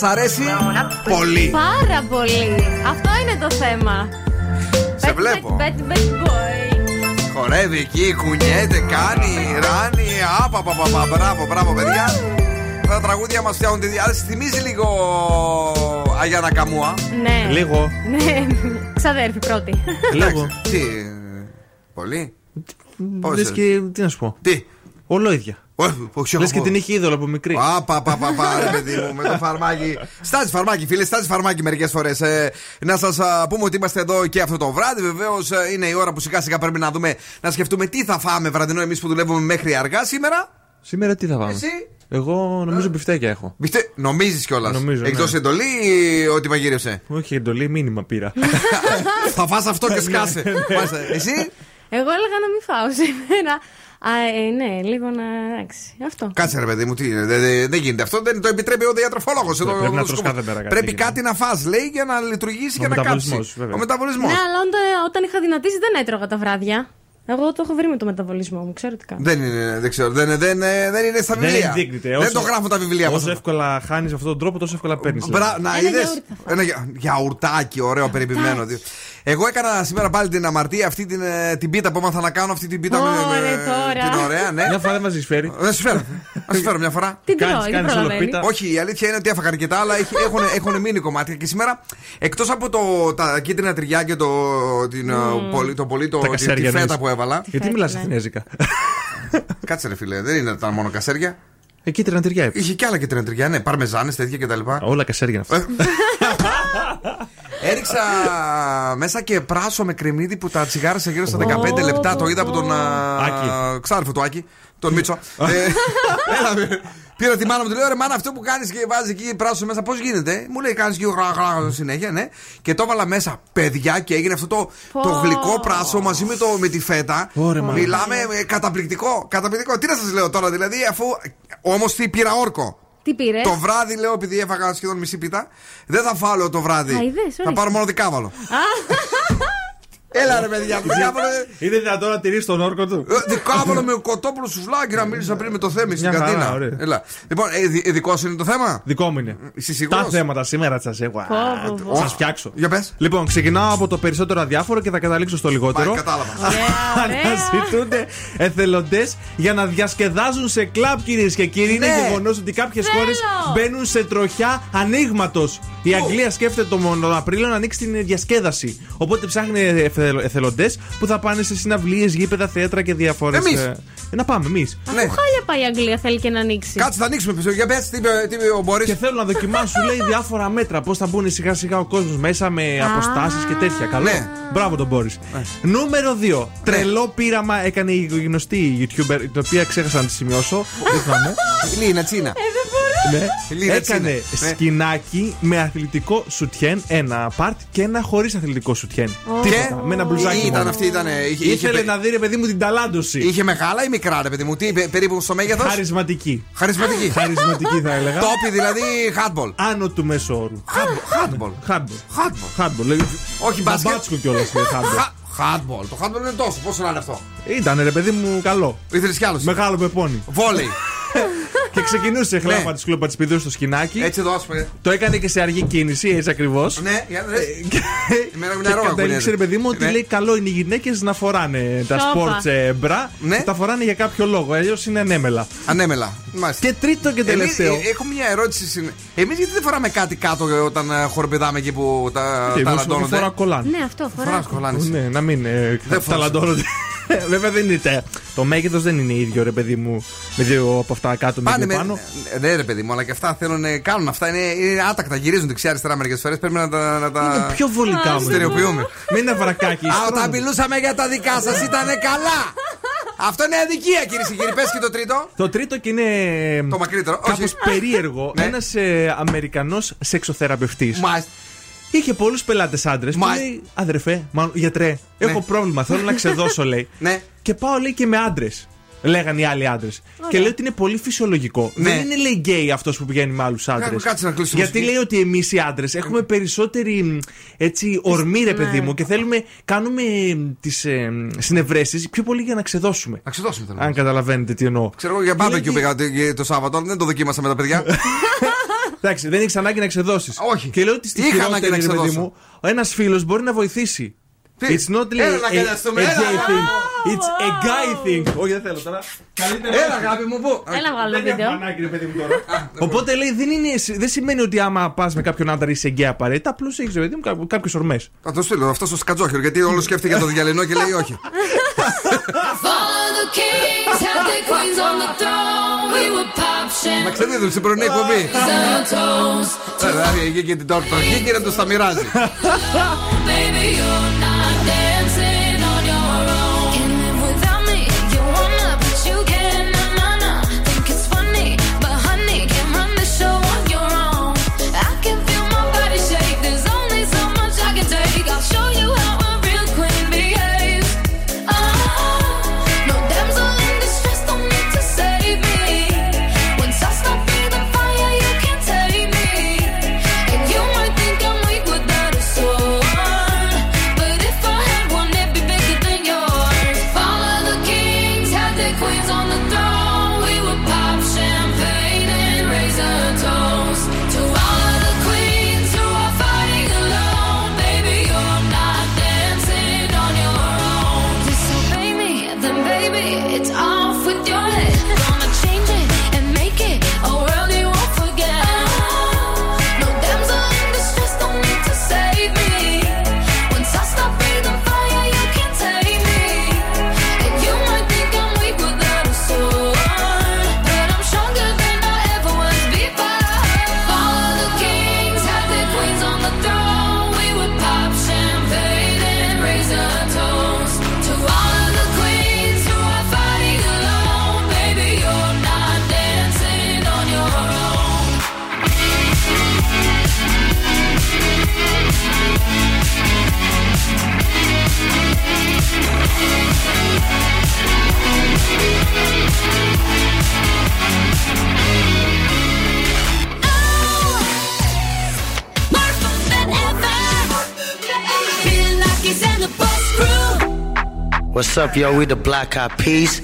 Μας αρέσει πολύ. Πάρα πολύ. Αυτό είναι το θέμα. Σε βλέπω. Bad, bad boy. Χορεύει εκεί, κουνιέται, κάνει, ράνει. Άπα, πα, πα, πα, μπράβο, μπράβο, παιδιά. Τα τραγούδια μας φτιάχνουν τη διάθεση. Θυμίζει λίγο Αγιάννα Καμούα. Ναι. Λίγο. Ναι, ξαδέρφη πρώτη. Λίγο. Τι. Πολύ. Πώς Λες είναι; και τι να σου πω. Τι; Όλο ίδια. όχι, Λες όχι. και την είχε είδωλο από μικρή. Α, πα, πα, πα, πα, ρε παιδί μου, με το φαρμάκι. Στάζει φαρμάκι, φίλε, στάζει φαρμάκι μερικές φορές. να σας πούμε ότι είμαστε εδώ και αυτό το βράδυ. Βεβαίως είναι η ώρα που σιγά σιγά πρέπει να δούμε, να σκεφτούμε τι θα φάμε βραδινό εμείς που δουλεύουμε μέχρι αργά σήμερα. Σήμερα τι θα πάμε. Εσύ; Εγώ νομίζω μπιφτέκια έχω. Μπιφτε... Νομίζεις κιόλας; Νομίζω, ναι. Εκτό εντολή ή ότι μαγείρευσε. Όχι εντολή, μήνυμα πήρα. θα φας αυτό και σκάσε. Ναι, ναι. Μάλιστα. Εσύ; Εγώ έλεγα να μην φάω σήμερα. Α, ε, ναι, λίγο να. Εντάξει. Αυτό. Κάτσε ρε παιδί μου, τι είναι, δεν, δεν- δεν γίνεται αυτό, δεν το επιτρέπει ο διατροφολόγο. Πρέπει να τρως κάθε μέρα κάτι Πρέπει γίνεται. κάτι να φας, λέει, για να λειτουργήσει Ο και να κάτσει. μεταβολισμός, βέβαια. Ο μεταβολισμός. Ναι, αλλά όταν, όταν είχα δυνατήσει δεν έτρωγα τα βράδια. Εγώ το έχω βρει με το μεταβολισμό μου, ξέρω τι κάνω. Δεν είναι, δεν ξέρω, δεν, δεν, δεν είναι στα Δεν βιβλία. ενδείκνυται. Δεν Όσο- το γράφουν τα βιβλία Όσο μα. εύκολα χάνεις αυτόν τον τρόπο, τόσο εύκολα παίρνεις. Μπρα, να Ένα είδες. γιαούρτι θα Ένα για- γιαουρτάκι, ωραίο περιποιημένο. Εγώ έκανα σήμερα πάλι την αμαρτία αυτή την, ε, την πίτα που έμαθα να κάνω. Αυτή την πίτα με- Ωραία, με- τώρα. Την ωραία, ναι. Μια φορά δεν μας έχει φέρει. Να σου φέρω. Να σου φέρω μια φορά. Την Κάνεις- τρώει, δεν κάνεις όλο προλαβαίνει. πίτα. Όχι, η αλήθεια είναι ότι έφαγα αρκετά, αλλά έχει- έχουν, έχουν μείνει κομμάτια. Και σήμερα, εκτός από το, τα κίτρινα τυριά και το, την, ε, πολύ, το πολύ το, Τα τη, τη κασέρια φέτα εννοείς. που έβαλα. Γιατί μιλάς αθηνέζικα. Κάτσε ρε φίλε, δεν είναι τα μόνο κασέρια. Εκεί τριαντηριά. Είχε και άλλα κίτρινα τυριά, ναι, παρμεζάνες, τέτοια κτλ. Όλα κασέρια είναι αυτά. Έριξα μέσα και πράσο με κρεμμύδι που τα τσιγάρισα γύρω στα 15 λεπτά. Το είδα από τον α, Άκη. ξάδερφο του Άκη, τον Μίτσο. Ε, έλα, με. Πήρα τη μάνα μου, του λέω ρε μάνα, αυτό που κάνεις και βάζεις εκεί πράσο μέσα, πώς γίνεται; Μου λέει κάνεις και γρά, γρά, συνέχεια, ναι. Και το έβαλα μέσα, παιδιά, και έγινε αυτό το, το γλυκό πράσο μαζί με, το, με τη φέτα. Ωρε, μάνα. Μιλάμε ε, καταπληκτικό. Καταπληκτικό. Τι να σας λέω τώρα, δηλαδή, αφού. Όμως τι πήρα όρκο. Τι πήρες; Το βράδυ λέω, επειδή έφαγα σχεδόν μισή πίτα, δεν θα φάω λέω, το βράδυ. Α, είδες, θα ορίστε. πάρω μόνο δικάβαλο. Έλα ρε παιδιά, δικάβαλο. Είναι δυνατόν να τηρήσει τον όρκο του; ε, Δικάβαλο με κοτόπουλο σουβλάκι να μίλησα πριν με το θέμη στην Μια χαρά, καντίνα. ωραία. Έλα. Λοιπόν, ε, δι- δικό σου είναι το θέμα; Δικό μου είναι. Είσαι σίγουρος; Τα θέματα σήμερα σα έχω. Πω, πω, πω. Θα σα φτιάξω. Για πες. Λοιπόν, ξεκινάω από το περισσότερο αδιάφορο και θα καταλήξω στο λιγότερο. Πάει, κατάλαβα. Αναζητούνται εθελοντές για να διασκεδάζουν σε κλαμπ, κυρίες και κύριοι. Είναι Ναι. γεγονός ότι κάποιες Θέλω. χώρες μπαίνουν σε τροχιά ανοίγματος. Η Αγγλία σκέφτεται τον τον Απρίλιο να ανοίξει την διασκέδαση. Οπότε ψάχνει εθελοντές που θα πάνε σε συναυλίες, γήπεδα, θέατρα και διάφορες. Εμείς. να πάμε εμείς. Ναι. Χάλια πάει η Αγγλία, θέλει και να ανοίξει. Κάτσε, θα ανοίξουμε πίσω. Για πες, τι είπε τι είπε ο Μπόρις Και θέλω να δοκιμάσω, λέει, διάφορα μέτρα. Πώς θα μπουν σιγά σιγά ο κόσμος μέσα με αποστάσεις και τέτοια. Καλό. Ναι. Μπράβο τον Μπόρις. Νούμερο 2. Τρελό πείραμα έκανε η γνωστή YouTuber, την οποία ξέχασα να τη σημειώσω. Δεν θυμάμαι. Λίνα, Τσίνα. Ναι. Λίνα Έκανε Τσίνα. Ναι. σκινάκι με αθλητικό σουτιέν, ένα part και ένα χωρίς αθλητικό σουτιέν. Τίποτα. Με ένα μπλουζάκι. Ήταν μόνο. αυτή, ήταν. Είχε, είχε, Ήθελε να δει, ρε παιδί μου, την ταλάντωση. είχε μεγάλα ή μικρά, ρε παιδί μου. Τι, πε- περίπου στο μέγεθος; Χαρισματική. Χαρισματική. Χαρισματική θα έλεγα. Τόπι δηλαδή hardball. Άνω του μέσου όρου. Hardball. Hardball. Hardball. Hardball. λέει. Όχι μπάσκετ. Μπάτσκο κιόλας. Hardball. Hardball. Το hardball είναι τόσο. Πόσο να είναι αυτό; Ήταν ρε παιδί μου καλό. Ήθελες κι άλλος; Μεγάλο με πόνι. Βόλεϊ. Και ξεκινούσε Ναι. χλάμα της κλούπα της πηδούς στο σκηνάκι. Έτσι εδώ, ας πούμε. Το έκανε και σε αργή κίνηση, έτσι ακριβώς. Ναι, για να δεις. Εμένα με Και νερό κατέληξε, ακούνε. ρε παιδί μου, ότι Ναι. λέει καλό είναι οι γυναίκες να φοράνε τα Σόπα. sports ε, μπρα. Ναι. Τα φοράνε για κάποιο λόγο, αλλιώς είναι ανέμελα. Ανέμελα. Μάλιστα. Και τρίτο και τελευταίο. Εμείς, ε, έχω μια ερώτηση. Εμείς γιατί δεν φοράμε κάτι κάτω ε, όταν ε, χοροπηδάμε εκεί που τα, Και τα εμείς λαντώνονται. φορά κολάν. Ναι, αυτό φορά. Φοράς κολάν εσύ. Ναι, να μην ε, Δεν ταλαντώνονται. Βέβαια δεν είναι. τε- Το μέγεθος δεν είναι ίδιο, ρε παιδί μου. Με δύο από αυτά κάτω, με Πάνε δύο με. πάνω. ε, Ναι, ρε παιδί μου, αλλά και αυτά θέλουν να κάνουν αυτά. Είναι, είναι άτακτα, γυρίζουν δεξιά-αριστερά μερικές φορές. Πρέπει να τα. Να τα... Είναι πιο βολικά όμως. Στερεοποιούμε. Μην είναι βρακάκι. Α, στρώμα. όταν μιλούσαμε για τα δικά σας ήταν καλά. Αυτό είναι αδικία, κύριε και κύριοι. Πες και το τρίτο. Το τρίτο και είναι. Το μακρύτερο. Κάπως Όχι. περίεργο. Ναι. Ένας Αμερικανός σεξοθεραπευτής. Μάλιστα. Είχε πολλούς πελάτες άντρες. Που Μάλιστα. λέει Αδερφέ, μάλλον γιατρέ, έχω πρόβλημα. Θέλω να ξεδώσω, λέει. Ναι. Και πάω, λέει, και με άντρες. Λέγανε οι άλλοι άντρες. Και λέει ότι είναι πολύ φυσιολογικό. Ναι. Δεν είναι, λέει, γκέι αυτός που πηγαίνει με άλλους άντρες. κάτσε να κλείσουμε Γιατί μουσική. λέει ότι εμείς οι άντρες έχουμε περισσότερη μ, έτσι, ορμή, ρε παιδί Ναι. μου, και θέλουμε, κάνουμε τις ε, συνευρέσεις πιο πολύ για να ξεδώσουμε. Να ξεδώσουμε θέλω. Αν καταλαβαίνετε τι εννοώ. Ξέρω εγώ για Και λέει barbecue πήγα το- το Σάββατο, αλλά δεν το δοκίμασα με τα παιδιά. Εντάξει, δεν έχεις ανάγκη να ξεδώσεις. Όχι. Και λέω ότι στη Είχα χειρότερη, ανάγκη να ρε παιδί ξεδώσω. μου, ένας φίλος μπορεί να βοηθήσει. Τι; It's not like Έλα να a, a καλιαστούμε, έλα. gay thing. It's a guy thing. Όχι, δεν θέλω τώρα. Έλα, αγάπη μου, πού; Έλα βγάλω το Δεν έχω βίντεο. ανάγκη, ρε παιδί μου τώρα. Οπότε λέει, δεν, είναι, δεν σημαίνει ότι άμα πας με κάποιον άντρα είσαι γκέι απαραίτητα, απλώς έχεις, ρε παιδί μου, κάποιες ορμές. Θα το στείλω αυτό στο σκατζόχυρο γιατί όλος σκέφτηκε για το διαλυνό και λέει όχι. Follow the kings, have their queens on the throne. We would pop champagne. Να ξεδίδουν στην πρωινή εκπομπή. Raise our toast. Ε, Δηλαδή εκεί και την τορτοχή και να τους τα μοιράζει. What's up, yo? We the Black Eyed Peas.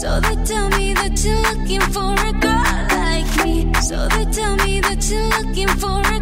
So they tell me that you're looking for a girl like me. So they tell me that you're looking for a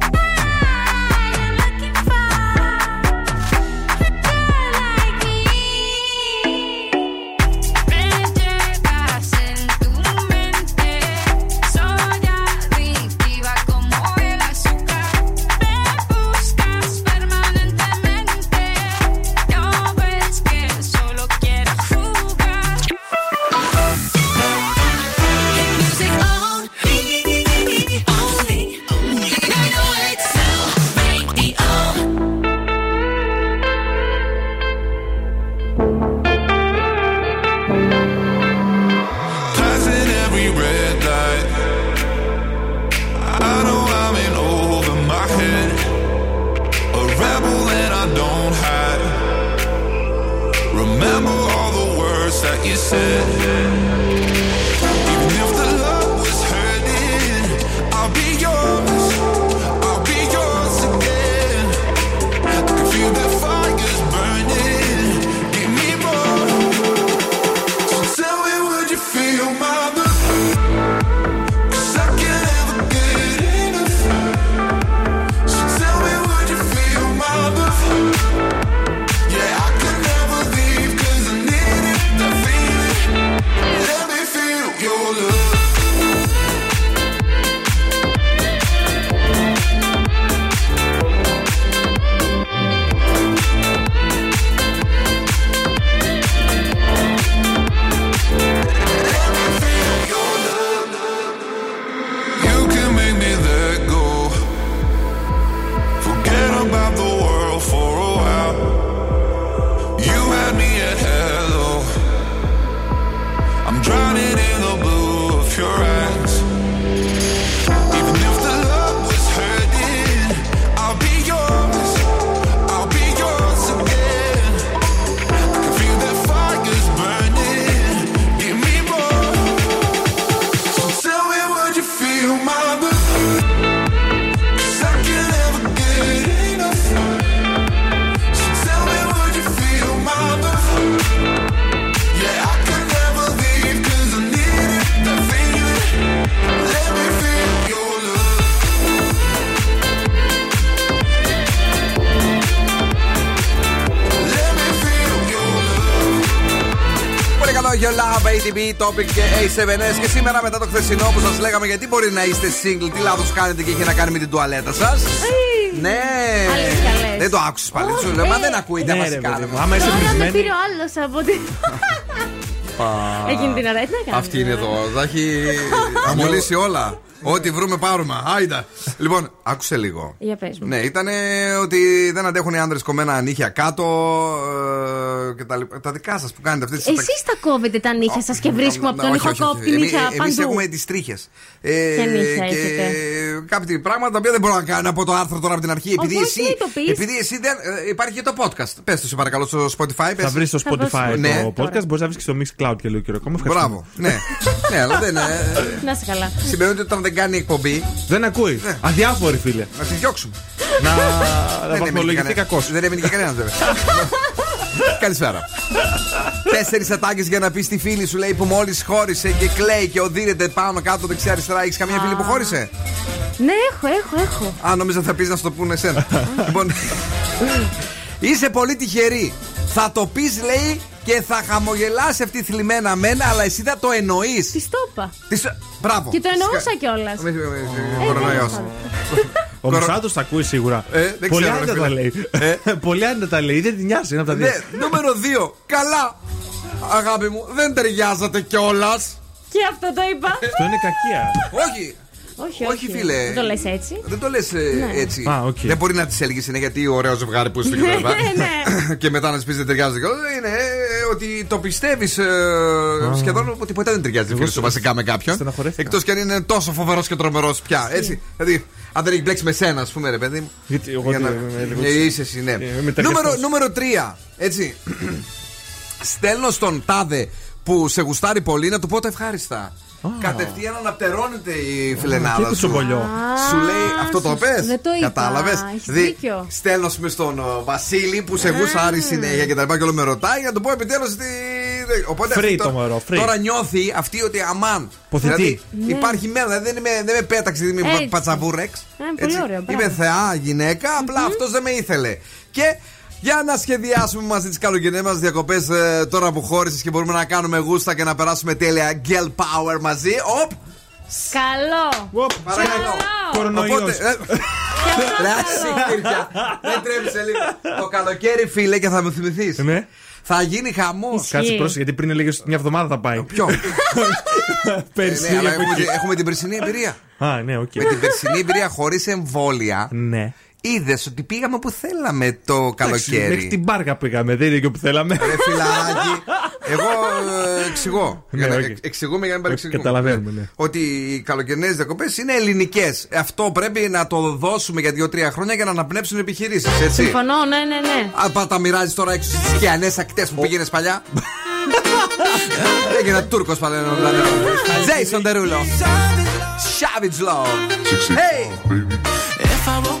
Topic και A7S. Και σήμερα μετά το χθεσινό που σας λέγαμε, γιατί μπορεί να είστε single, τι λάθος κάνετε και έχει να κάνει με την τουαλέτα σας. Ναι. Αλήθεια, δεν το άκουσες πάλι. Σου λέω, μα δεν ακούγεται ναι, βασικά. Άμα είσαι το πήρε ο άλλος από την. Εκείνη την ώρα, ε, τι να κάνεις. Αυτή είναι ε. εδώ. Θα έχει αμολύσει όλα. Ό,τι βρούμε πάρουμε. Άιντα. λοιπόν, άκουσε λίγο. Για πες μου. Ναι, ήταν ότι δεν αντέχουν οι άντρε κομμένα νύχια κάτω τα λοιπά. Τα δικά σας που κάνετε αυτές τις Εσείς τα κόβετε τα νύχια σας και βρίσκουμε από τον ηχοκόπτη νύχια Εμείς παντού. έχουμε τις τρίχες. Ποια νύχια και έχετε; κάποια πράγματα τα οποία δεν μπορώ να κάνω από το άρθρο τώρα από την αρχή. Επειδή Όχι, εσύ, μην το πεις. επειδή εσύ δεν. ε, Υπάρχει και το podcast. Πες το σε παρακαλώ στο Spotify. Θα βρεις στο Spotify Ναι. το podcast, μπορείς να βρει και στο Mixcloud και λίγο καιρό ακόμα. Ευχαριστούμε. Μπράβο. Ναι, ναι, αλλά δεν. ε, Να είσαι καλά. Σημαίνει ότι όταν δεν κάνει εκπομπή. Δεν ακούει. Αδιάφοροι φίλε. Να τη διώξουμε. Να, να Δεν έμεινε βαθμολογηθεί και κανένα- κακός. Δεν έμεινε και κανένας βέβαια. Καλησπέρα. Τέσσερις ατάκες για να πεις στη φίλη σου λέει που μόλις χώρισε και κλαίει και οδύρεται πάνω κάτω δεξιά-αριστερά. Έχεις καμία φίλη που χώρισε; Ναι, έχω, έχω, έχω. Α, νόμιζα θα πεις να σου το πούνε εσένα. λοιπόν. Είσαι πολύ τυχερή. Θα το πεις, λέει, και θα χαμογελάσει αυτή η θλιμμένα μένα, αλλά εσύ θα το εννοείς. Της το είπα. Μπράβο. Και το εννοούσα κιόλας. Κορονοϊός. Ο Μουσάτο τα ακούει σίγουρα. Ε, δεν Πολύ ξέρω, άνετα ρε τα φίλε. λέει. Πολύ άνετα τα λέει. Δεν την νοιάζει. Είναι από τα δύο. Ναι, νούμερο 2. Καλά. Αγάπη μου, δεν ταιριάζατε κιόλας. Και αυτό το είπα. Αυτό είναι κακία. Όχι. Όχι, Όχι, φίλε. Δεν το λες έτσι. Δεν το λες Ναι. έτσι. Α, οκ. Δεν μπορεί να της έλεγε είναι γιατί ωραίο ζευγάρι που είσαι και τα λοιπά. Ναι. Και μετά να της πεις δεν ταιριάζει κιόλα. Είναι ε, ότι το πιστεύεις σχεδόν ότι ποτέ δεν ταιριάζει φίλο σου βασικά με κάποιον. Στεναχωρέθηκα. Εκτός κι αν είναι τόσο φοβερός και τρομερός πια. Έτσι. Δηλαδή, αν δεν έχει μπλέξει με σένα, ας πούμε, ρε παιδί μου. Γιατί εγώ Για τι- να- είμαι λίγο- Ε, Είσαι εσύ, ναι. Ε, είμαι Νούμερο, ταιριαστός. νούμερο 3. Έτσι. Στέλνω στον τάδε που σε γουστάρει πολύ να του πω τα ευχάριστα. Κατευθείαν αναπτερώνεται η Και φιλενάδας σου. κουτσομπολιό. Σου λέει αυτό το πες. δεν το είπα. Κατάλαβες; Έχεις δίκιο. Στέλνω ας πούμε, στον ο, Βασίλη που σε γουστάρει συνέχεια και τα λοιπά και όλο με ρωτάει για να του πω επιτέλους τι. Οπότε Free αυτή το τώρα- μωρό, free. Τώρα νιώθει αυτή ότι αμάν. Ποθητή. Δηλαδή Ναι. υπάρχει μέλλον. Δηλαδή δεν, είμαι, δεν με πέταξε, δεν είμαι Έτσι. πατσαβούρεξ. Ε, πολύ ωραίο, μπράβο. Είμαι θεά γυναίκα, απλά αυτός δεν με ήθελε. Και για να σχεδιάσουμε μαζί τις καλοκαιρινές μας διακοπές τώρα που χώρισες και μπορούμε να κάνουμε γούστα και να περάσουμε τέλεια girl power μαζί. Οπ! Καλό. Παρακαλώ. Κορονοϊός. Οπότε, ε, Ρε, συγχύρια. Δεν τρέμισε λίγο. Το καλοκαίρι, φίλε, και θα με θυμηθείς. Ναι. Θα γίνει χαμός. Κάτσε πρόσεχε γιατί πριν έλεγες μια εβδομάδα θα πάει. Ποιο; Πέρσι. Ναι, αλλά από έχουμε, εκεί. τη- έχουμε την περσινή εμπειρία. Α, ναι, οκ. Με την περσινή εμπειρία χωρίς εμβόλια. Ναι. Είδες ότι πήγαμε που θέλαμε το Εντάξει, καλοκαίρι. Μέχρι την Πάργα πήγαμε, δεν είναι και όπου θέλαμε. Ρε φιλαράκι, εγώ ε, εξηγώ. Ναι, Για να- όχι. εξ- Εξηγούμε για να μην παρεξηγούμε. Καταλαβαίνουμε, ναι. Ότι οι καλοκαιρινές διακοπές είναι ελληνικές. Αυτό πρέπει να το δώσουμε για 2-3 χρόνια για να αναπνεύσουν επιχειρήσεις. Έτσι. Συμφωνώ, ναι, ναι, ναι. Α, πα, τα μοιράζεις τώρα έξω στις σκιανές ακτές που πήγαινες παλιά. Έγινε Τούρκος παλιά. Jason Derulo. Savage Love. Hey! If I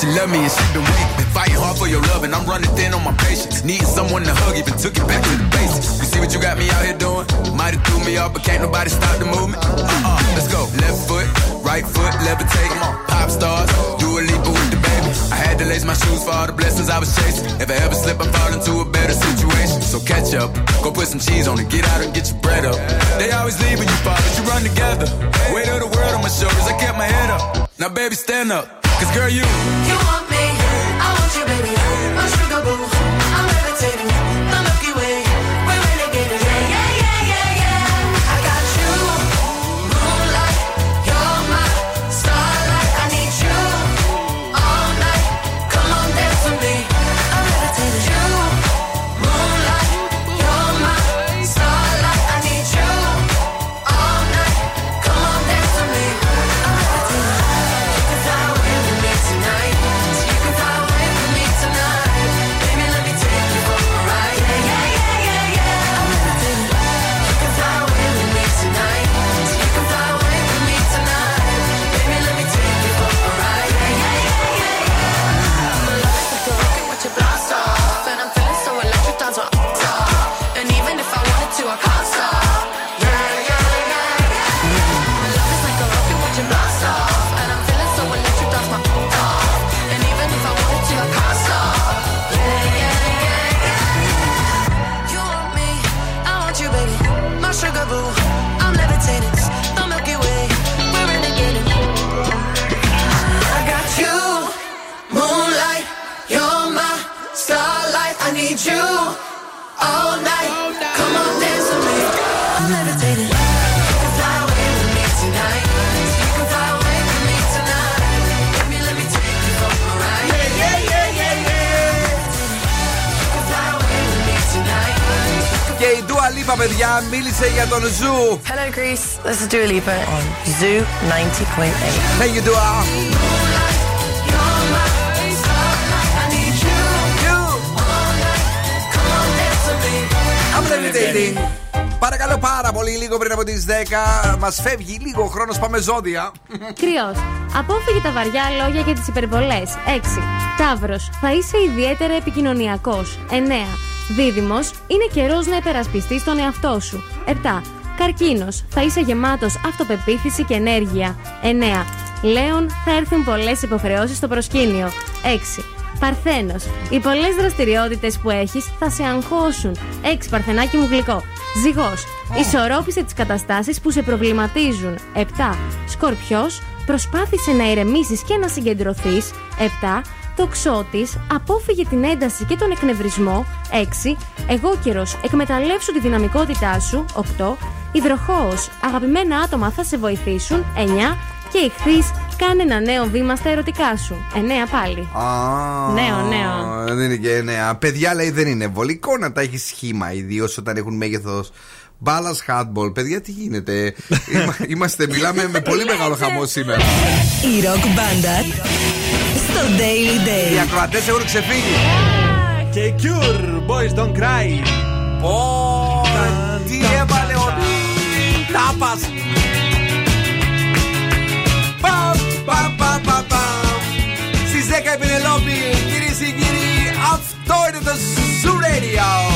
she love me and she παιδιά, μίλησε για τον Zoo. Hello, Greece. This is Dua Lipa on Zoo 90.8. Thank you, Dua. I'm levitating. Παρακαλώ πάρα πολύ, λίγο πριν από τις 10. Μας φεύγει λίγο ο χρόνος, πάμε ζώδια. Κριός. Απόφυγε τα βαριά λόγια και τις υπερβολές. 6. Ταύρος. Θα είσαι ιδιαίτερα επικοινωνιακός. 9. Δίδυμος. Είναι καιρός να υπερασπιστείς τον εαυτό σου. 7. Καρκίνος. Θα είσαι γεμάτος αυτοπεποίθηση και ενέργεια. 9. Λέων. Θα έρθουν πολλές υποχρεώσεις στο προσκήνιο. 6. Παρθένος. Οι πολλές δραστηριότητες που έχεις θα σε αγχώσουν. 6. Παρθενάκι μου γλυκό. Ζυγός. Ισορρόπησε τις καταστάσεις που σε προβληματίζουν. 7. Σκορπιός. Προσπάθησε να ηρεμήσεις και να συγκεντρωθείς. 7. Τοξότη. Απόφυγε την ένταση και τον εκνευρισμό. 6. Εγώ καιρο. Εκμεταλλεύσου τη δυναμικότητά σου. 8. Υδροχόο. Αγαπημένα άτομα θα σε βοηθήσουν. 9. Και ηχθεί. Κάνε ένα νέο βήμα στα ερωτικά σου. 9 πάλι. Α, Νέο, νέο. Δεν είναι και νέα. Παιδιά λέει δεν είναι βολικό να τα έχεις σχήμα, ιδίως όταν έχουν μέγεθος μπάλας hardball. Παιδιά, τι γίνεται; Είμα- Είμαστε, μιλάμε με πολύ μεγάλο χαμό σήμερα. Η ροκ μπάντα στο Daily Day. Οι ακροατές έχουν ξεφύγει. Και η Cure, boys don't cry. Ω, τι έβαλε ο Τάπας. Παμ, παμ, παμ, παμ, παμ. Στις 10 η Πινελόπη, κυρίες και κύριοι, αυτό είναι το Zoo Radio.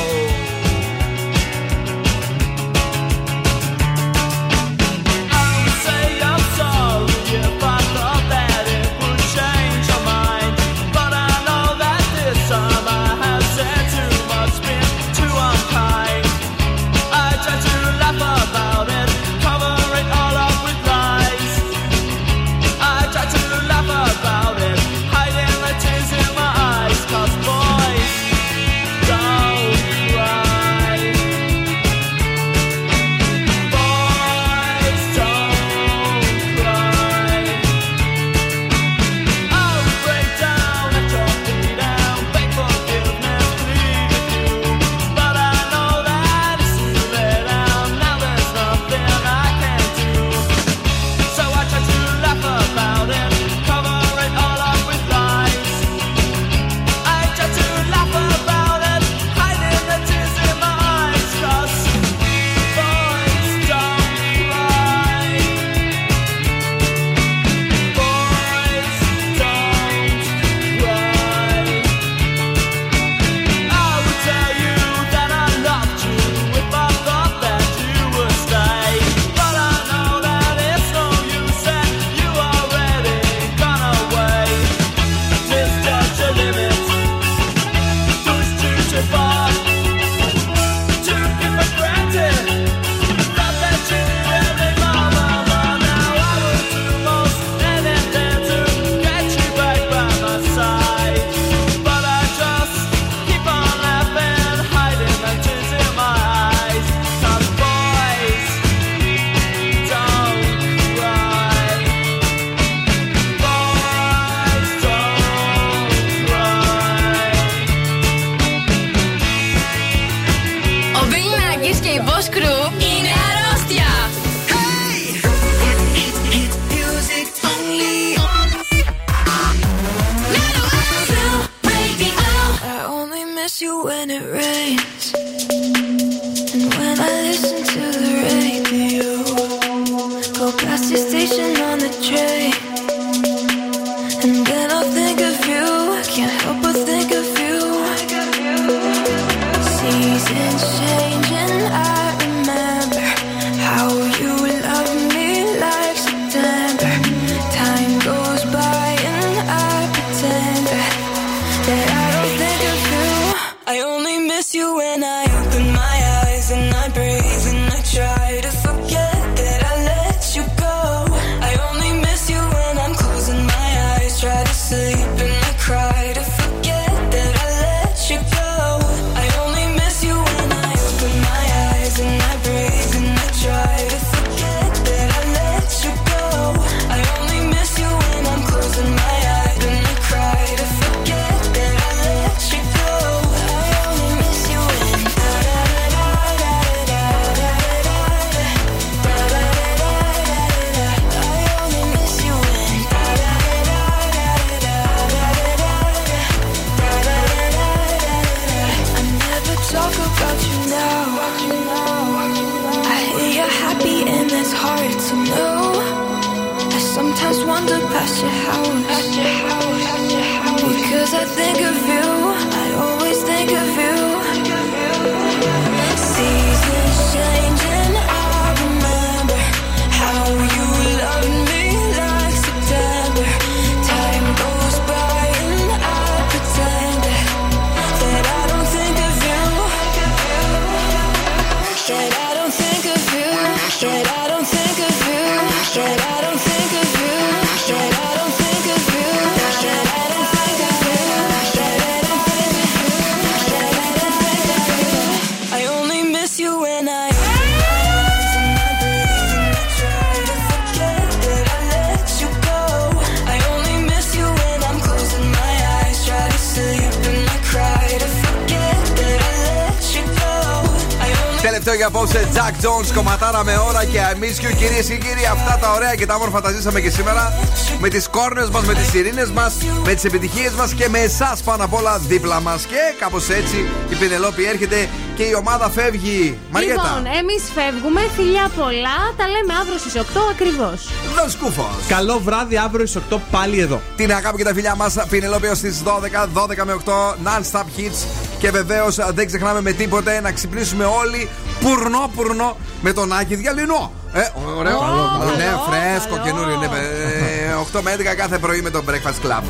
Ώρα και I miss you, κυρίες και κύριοι. Αυτά τα ωραία και τα όμορφα τα ζήσαμε και σήμερα. Με τις κόρνες μας, με τις ειρήνε μας, με τις επιτυχίες μας και με εσάς πάνω απ' όλα δίπλα μας. Και κάπως έτσι η Πινελόπη έρχεται και η ομάδα φεύγει. Μαριέτα. Λοιπόν, εμείς φεύγουμε. Φιλιά πολλά. Τα λέμε αύριο στις 8 ακριβώς. Δεν σκούφος. Καλό βράδυ αύριο στις 8 πάλι εδώ. Την αγάπη και τα φιλιά μας, Πινελόπη ω τις 12, 12 με 8, non-stop hits. Και βεβαίως δεν ξεχνάμε με τίποτε να ξυπνήσουμε όλοι πουρνό πουρνό με τον Άκη Διαλυνό. Ε, ωραίο. Καλό, ναι, καλό. φρέσκο, καινούριο. Ναι, ε, 8 με 11 κάθε πρωί με τον Breakfast Club.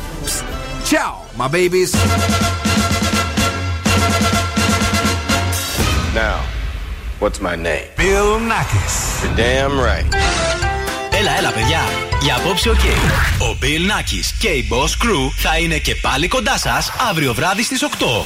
Τσάο, my babies. Now, what's my name? Bill Nakis. You're damn right. Έλα, έλα, παιδιά. Για απόψε, οκ. Ο Bill Nakis και η Boss Crew θα είναι και πάλι κοντά σας αύριο βράδυ στις 8.